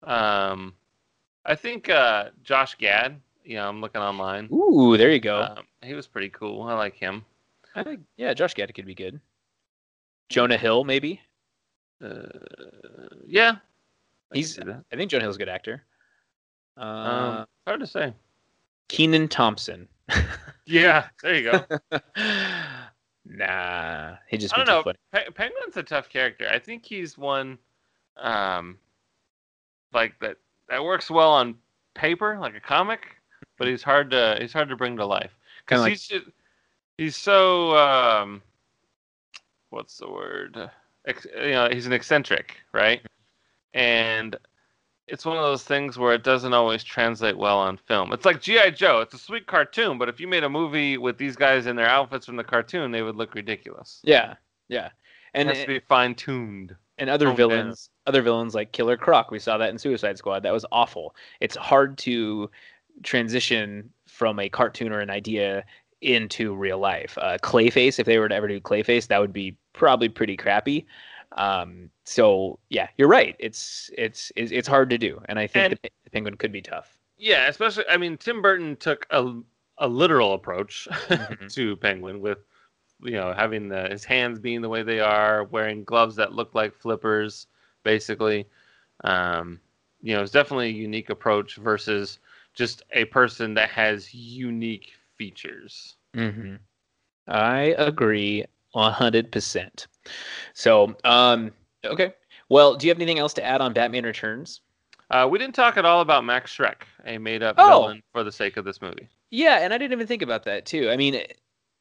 Um, I think uh, Josh Gad. Yeah, I'm looking online. Ooh, there you go. Um, he was pretty cool. I like him. I think yeah, Josh Gad could be good. Jonah Hill, maybe. Uh, yeah, I He's-. I think Jonah Hill's a good actor. Uh, Um, hard to say. Kenan Thompson. Yeah, there you go. nah, he just I don't know. Pe- Penguin's a tough character. I think he's one, um, like that that works well on paper, like a comic, but he's hard to he's hard to bring to life because like- he's just, he's so um, what's the word? Ex- you know, he's an eccentric, right? And it's one of those things where it doesn't always translate well on film. It's like GI Joe. It's a sweet cartoon, but if you made a movie with these guys in their outfits from the cartoon, they would look ridiculous. Yeah, yeah. And it has to be fine tuned. and other down. villains, other villains like Killer Croc. We saw that in Suicide Squad. That was awful. It's hard to transition from a cartoon or an idea into real life. Uh, Clayface, if they were to ever do Clayface, that would be probably pretty crappy. Um, so yeah, you're right. It's it's it's, hard to do, and I think And- the, the Penguin could be tough. Yeah, especially I mean Tim Burton took a a literal approach Mhm. to Penguin with you know having the, his hands being the way they are, wearing gloves that look like flippers, basically. Um, you know, it's definitely a unique approach versus just a person that has unique features. Mm-hmm. I agree hundred percent. So, um, okay. Well, do you have anything else to add on Batman Returns? Uh, we didn't talk at all about Max Schreck, a made-up Oh. villain for the sake of this movie. Yeah, and I didn't even think about that too. I mean,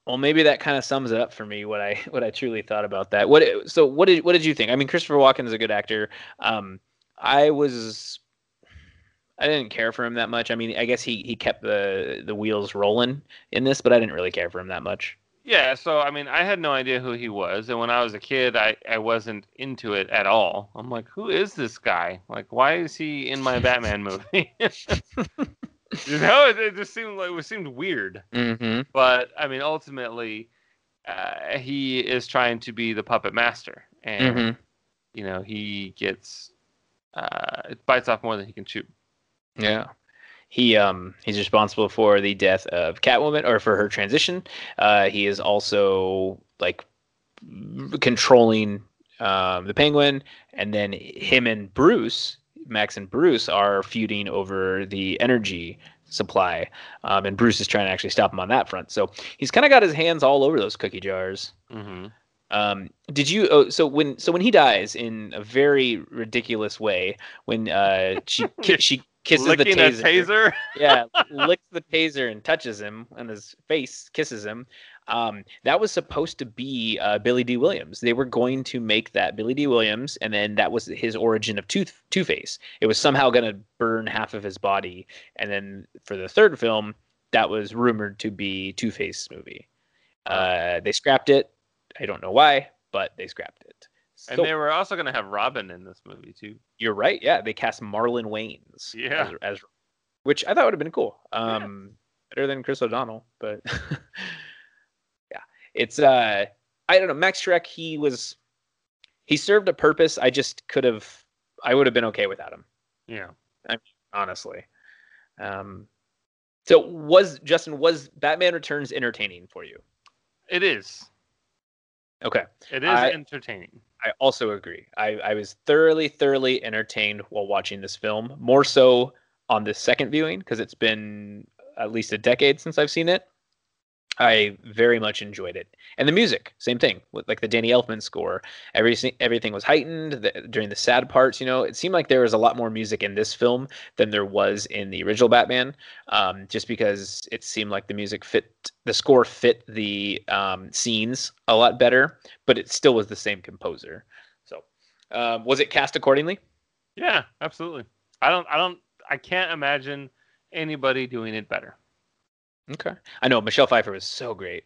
well, maybe that kind of sums it up for me what I what I truly thought about that. What so what did what did you think? I mean, Christopher Walken is a good actor. Um, I was I didn't care for him that much. I mean, I guess he he kept the the wheels rolling in this, but I didn't really care for him that much. Yeah, so I mean, I had no idea who he was, and when I was a kid, I I wasn't into it at all. I'm like, who is this guy? Like, why is he in my Batman movie? you know, it, it just seemed like it seemed weird. Mm-hmm. But I mean, ultimately, uh, he is trying to be the puppet master, and Mm-hmm. you know, he gets uh, it bites off more than he can chew. Yeah. He um he's responsible for the death of Catwoman or for her transition. Uh, he is also like controlling um, the Penguin, and then him and Bruce, Max and Bruce, are feuding over the energy supply, um, and Bruce is trying to actually stop him on that front. So he's kind of got his hands all over those cookie jars. hmm Um, did you? Oh, so when so when he dies in a very ridiculous way, when uh, she she kisses Licking the a taser, taser. yeah, licks the taser and touches him on his face, kisses him. Um, that was supposed to be uh, Billy Dee Williams. They were going to make that Billy Dee Williams, and then that was his origin of Two Two Face. It was somehow going to burn half of his body, and then for the third film, that was rumored to be Two Face movie. Uh, they scrapped it. I don't know why, but they scrapped it. And So- they were also going to have Robin in this movie too. you're right. Yeah, they cast Marlon Wayans. Yeah. As, as which I thought would have been cool. Um, better than Chris O'Donnell, but yeah, it's uh, I don't know. Max Schreck, he was, he served a purpose. I just could have, I would have been okay without him, Yeah. honestly. Um, so was Justin was Batman Returns entertaining for you? It is. Okay. It is I- entertaining. I also agree. I, I was thoroughly, thoroughly entertained while watching this film. More so on the second viewing because it's been at least a decade since I've seen it. I very much enjoyed it, and the music, same thing, with like the Danny Elfman score. Everything, everything was heightened the, during the sad parts. You know, it seemed like there was a lot more music in this film than there was in the original Batman, um, just because it seemed like the music fit, the score fit the um, scenes a lot better but it still was the same composer. So, um, was it cast accordingly? Yeah, absolutely. I don't. I don't. I can't imagine anybody doing it better. Okay. I know Michelle Pfeiffer was so great.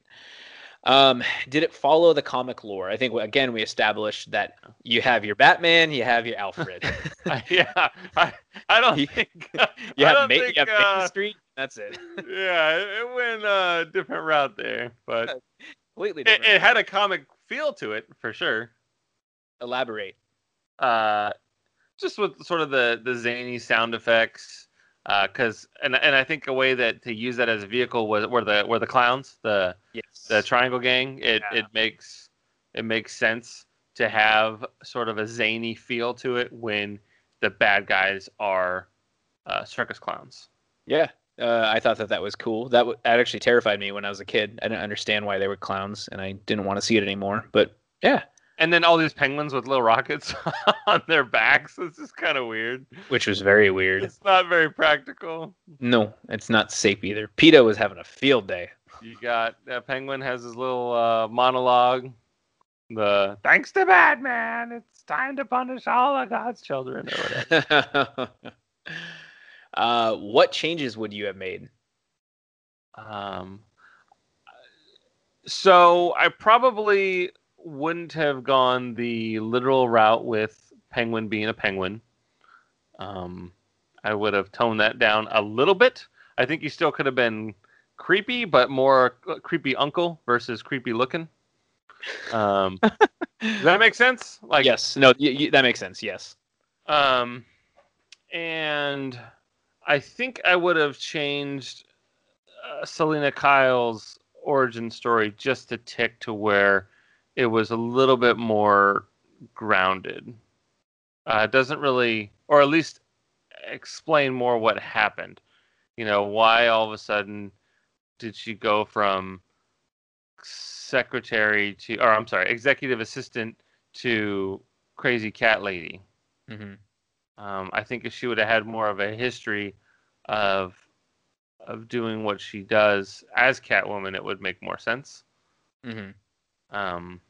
Um, did it follow the comic lore? I think again we established that you have your Batman, you have your Alfred, yeah, I, I don't You- think. you I have, Ma- you think, have Main uh, Street. That's it. yeah, it, it went a different route there, but Completely it, it had a comic feel to it for sure. Elaborate. uh, just with sort of the the zany sound effects, because and and I think a way that to use that as a vehicle was were the were the clowns, the Yes. the Triangle Gang. It Yeah. it makes it makes sense to have sort of a zany feel to it when the bad guys are uh, circus clowns. Yeah. Uh, I thought that that was cool. That w- that actually terrified me when I was a kid. I didn't understand why they were clowns, and I didn't want to see it anymore. But yeah, And then all these penguins with little rockets on their backs. It's just kind of weird. which was very weird. It's not very practical. No, it's not safe either. PETA was having a field day. You got uh, Penguin has his little uh, monologue. The thanks to Batman, it's time to punish all of God's children or whatever. uh, what changes would you have made? um, so I probably wouldn't have gone the literal route with Penguin being a penguin. Um, I would have toned that down a little bit. I think he still could have been creepy, but more creepy uncle versus creepy looking. Um, does that make sense? Like, yes, no, y- y- that makes sense. Yes. Um, and I think I would have changed uh, Selina Kyle's origin story just a tick to where it was a little bit more grounded. Uh, it doesn't really, or at least explain more what happened. You know, why all of a sudden did she go from secretary to, or I'm sorry, executive assistant to crazy cat lady? Mm-hmm. Um, I think if she would have had more of a history of of doing what she does as Catwoman, it would make more sense. Mm-hmm. Um,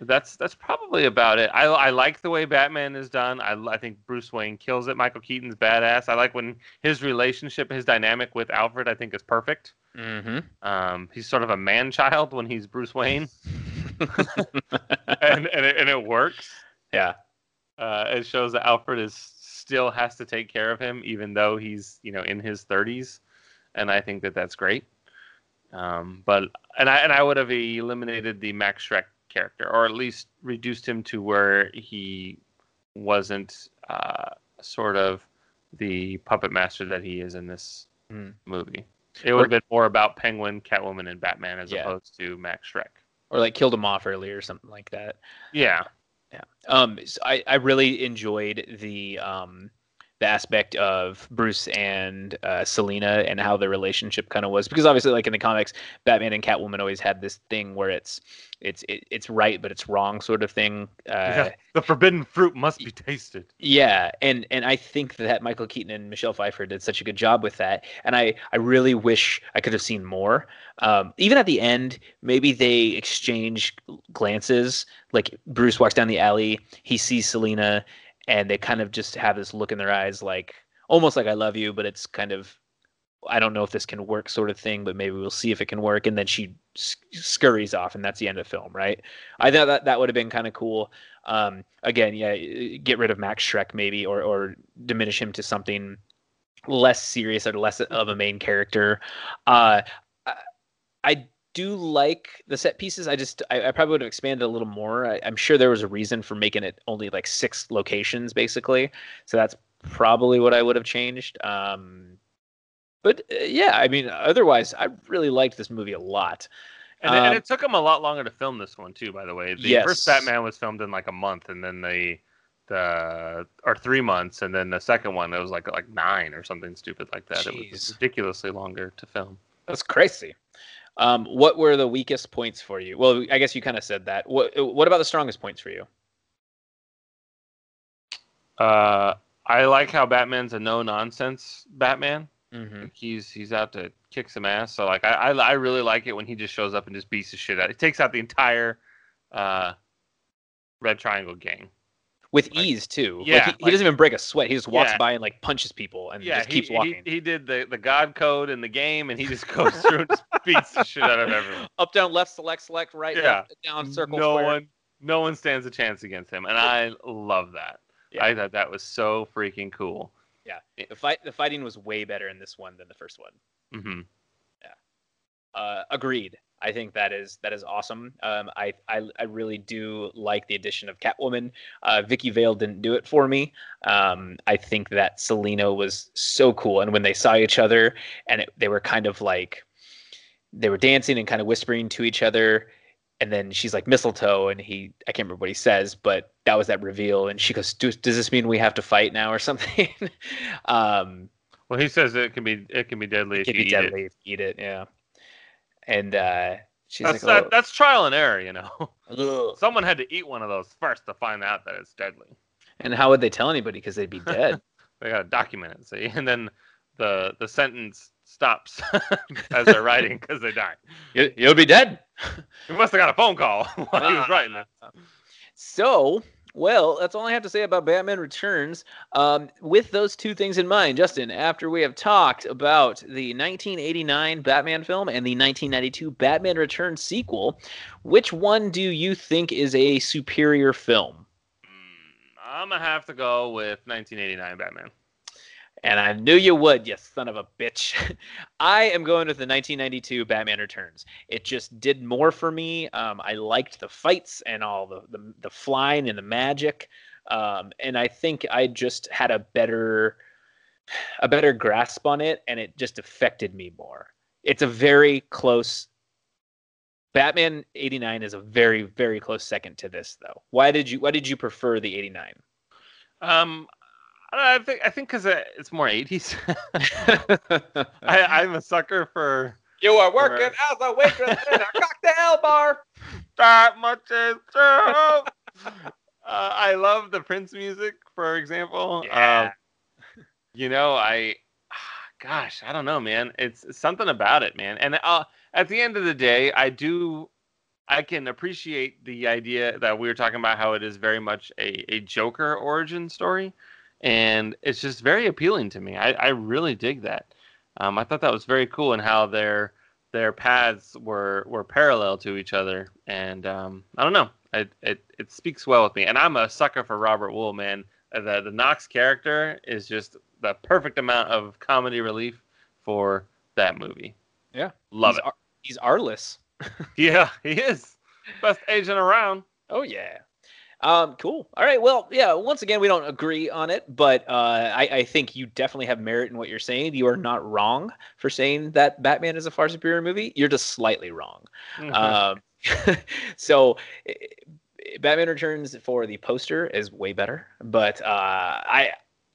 that's that's probably about it. I, I like the way Batman is done. I, I think Bruce Wayne kills it. Michael Keaton's badass. I like when his relationship, his dynamic with Alfred, I think is perfect. Mm-hmm. Um, he's sort of a man child when he's Bruce Wayne, and and it, and it works. yeah. uh, it shows that Alfred is still has to take care of him, even though he's you know in his thirties, and I think that that's great. Um, but and I and I would have eliminated the Max Schreck character, or at least reduced him to where he wasn't uh, sort of the puppet master that he is in this Hmm. movie. It would have been more about Penguin, Catwoman, and Batman as Yeah. opposed to Max Schreck. Or like killed him off early or something like that. Yeah. Yeah, Um, so I, I really enjoyed the um, the aspect of Bruce and uh, Selina and how their relationship kind of was because obviously like in the comics Batman and Catwoman always had this thing where it's it's it, it's right but it's wrong sort of thing uh, Yeah, the forbidden fruit must be tasted. yeah, and and I think that Michael Keaton and Michelle Pfeiffer did such a good job with that, and I I really wish I could have seen more. Um, even at the end, maybe they exchange glances. Like Bruce walks down the alley, he sees Selina, and they kind of just have this look in their eyes, like almost like I love you, but it's kind of I don't know if this can work sort of thing, but maybe we'll see if it can work. And then she scurries off, and that's the end of the film, right? I thought that that would have been kind of cool. Um, again, yeah, get rid of Max Schreck maybe, or or diminish him to something less serious or less of a main character. Uh, I, I do like the set pieces. I just I, I probably would have expanded a little more. I, I'm sure there was a reason for making it only like six locations basically. So that's probably what I would have changed. Um, but uh, yeah, I mean, otherwise, I really liked this movie a lot. And, it- and Um, it took them a lot longer to film this one too. By the way, the Yes. first Batman was filmed in like a month, and then the the or three months, and then the second one it was like like nine or something stupid like that. It was ridiculously longer to film. That's crazy. Um, what were the weakest points for you? Well, I guess you kind of said that. What What about the strongest points for you? Uh, I like how Batman's a no nonsense Batman. Mm-hmm. He's he's out to kick some ass. So like I, I I really like it when he just shows up and just beats the shit out. It takes out the entire uh Red Triangle gang. With Like- ease too. like, yeah, he, he like- doesn't even break a sweat. He just walks Yeah. by and like punches people and yeah, just he, keeps walking. He, he did the the God code in the game, and he just goes through and just beats the shit out of everyone. Up, down, left, select, select, right, Yeah. left, down, circle, no square. one, no one stands a chance against him, and I love that. Yeah. I thought that was so freaking cool. Yeah, the fight, the fighting was way better in this one than the first one. Mm-hmm. Uh, agreed. I think that is that is awesome. Um, I, I I really do like the addition of Catwoman. Uh, Vicki Vale didn't do it for me. Um, I think that Selina was so cool, and when they saw each other, and it, they were kind of like they were dancing and kind of whispering to each other, and then she's like mistletoe, and he I can't remember what he says, but that was that reveal, and she goes, "Does, does this mean we have to fight now or something?" um, Well, he says it can be it can be deadly it you be eat deadly it. if you eat it, yeah. And uh, she's That's like, that, that's trial and error, you know. "Ugh." Someone had to eat one of those first to find out that it's deadly. And how would they tell anybody? Because they'd be dead. They gotta document it, see, and then the the sentence stops as they're writing because they die. you, you'll be dead. He must have got a phone call while he was writing that. So, well, that's all I have to say about Batman Returns. Um, with those two things in mind, Justin, after we have talked about the 1989 Batman film and the 1992 Batman Returns sequel, which one do you think is a superior film? I'm gonna have to go with 1989 Batman. And I knew you would, you son of a bitch. I am going with the 1992 Batman Returns. It just did more for me. Um, I liked the fights and all the, the, the flying and the magic. Um, and I think I just had a better a better grasp on it and it just affected me more. It's a very close Batman 89 is a very very close second to this though. Why did you why did you prefer the 89? Um, I think I think because it's more 80s. I, I'm a sucker for You are working as a waitress in a cocktail bar. that much is true. uh, I love the Prince music, for example. Yeah. Um, you know, I, gosh, I don't know, man. It's something about it, man. And uh, at the end of the day, I do, I can appreciate the idea that we were talking about how it is very much a, a Joker origin story, and it's just very appealing to me. I, I really dig that. Um, I thought that was very cool, and how their their paths were were parallel to each other, and um, I don't know. It, it it speaks well with me, and I'm a sucker for Robert Wuhl, man. The the Knox character is just the perfect amount of comedy relief for that movie. Yeah. love he's it. Ar- he's artless. Yeah, he is best agent around. Oh yeah. Um, cool. All right. Well, yeah. Once again, we don't agree on it, but uh, I, I think you definitely have merit in what you're saying. You are not wrong for saying that Batman is a far superior movie. You're just slightly wrong. um, so, eh, Batman Returns for the poster is way better, but uh, I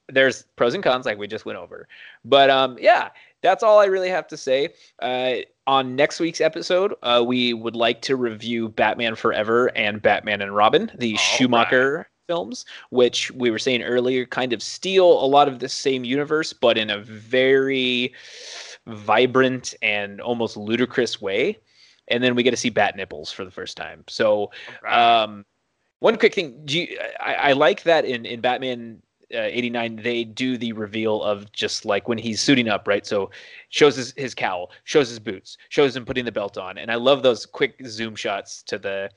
there's pros and cons like we just went over. But um, yeah, that's all I really have to say. Uh, on next week's episode, uh, we would like to review Batman Forever and Batman and Robin, the Joel Schumacher films, which we were saying earlier kind of steal a lot of the same universe, but in a very vibrant and almost ludicrous way. And then we get to see bat nipples for the first time. So Right. um, one quick thing, do you, I, I like that in in Batman uh, eighty nine they do the reveal of just like when he's suiting up, right? So shows his, his cowl, shows his boots, shows him putting the belt on, and I love those quick zoom shots to the.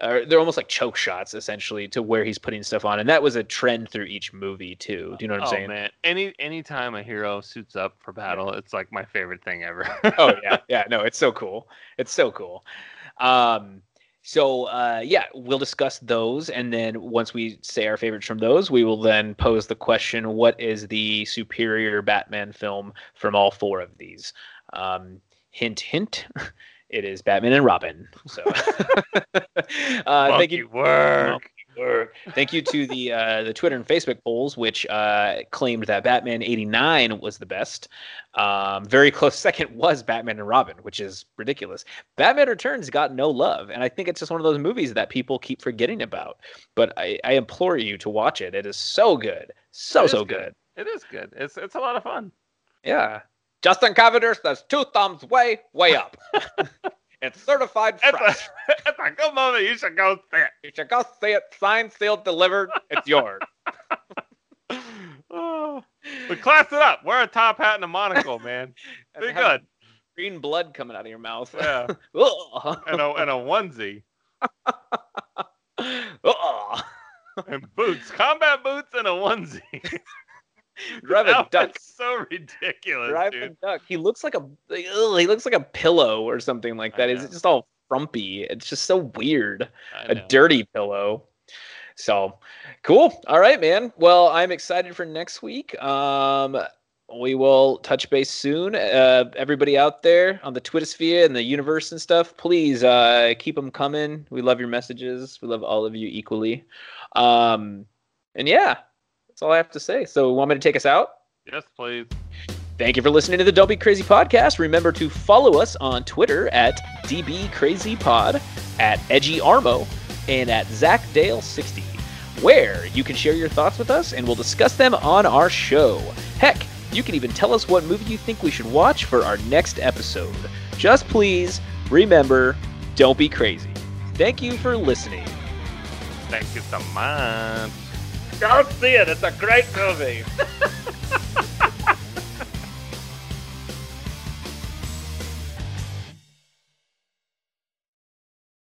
Uh, they're almost like choke shots, essentially, to where he's putting stuff on, and that was a trend through each movie too. Do you know what I'm oh saying? man, any anytime a hero suits up for battle, it's like my favorite thing ever. oh yeah, yeah. No, it's so cool. It's so cool. Um, so uh, yeah, we'll discuss those, and then once we say our favorites from those, we will then pose the question: What is the superior Batman film from all four of these? Um, hint, hint. It is Batman and Robin. So, uh, thank you. work. Work. Thank you to the uh, the Twitter and Facebook polls, which uh, claimed that Batman '89 was the best. Um, very close second was Batman and Robin, which is ridiculous. Batman Returns got no love, and I think it's just one of those movies that people keep forgetting about. But I, I implore you to watch it. It is so good, so so good. good. It is good. It's it's a lot of fun. Yeah. Justin Cavendish, that's two thumbs way, way up. it's certified It's fresh. a, it's a good movie. You should go see it. You should go see it. Signed, sealed, delivered. It's yours. Oh, but class it up. Wear a top hat and a monocle, man. Be good. Green blood coming out of your mouth. Yeah, and a and a onesie and boots, combat boots and a onesie. Drive a duck. So ridiculous, Drive dude. a duck. He looks like a like, ugh, he looks like a pillow or something like that. Is it just all frumpy? It's just so weird. A dirty pillow. So cool. All right, man. Well, I'm excited for next week. Um, we will touch base soon. Uh, everybody out there on the Twitter sphere and the universe and stuff, please uh, keep them coming. We love your messages. We love all of you equally. Um, and yeah, that's all I have to say. So, want me to take us out? Yes, please. Thank you for listening to the Don't Be Crazy podcast. Remember to follow us on Twitter at DBCrazyPod, at EdgyArmo, and at ZachDale60, where you can share your thoughts with us and we'll discuss them on our show. Heck, you can even tell us what movie you think we should watch for our next episode. Just please remember, don't be crazy. Thank you for listening. Thank you so much. Don't see it. It's a great movie.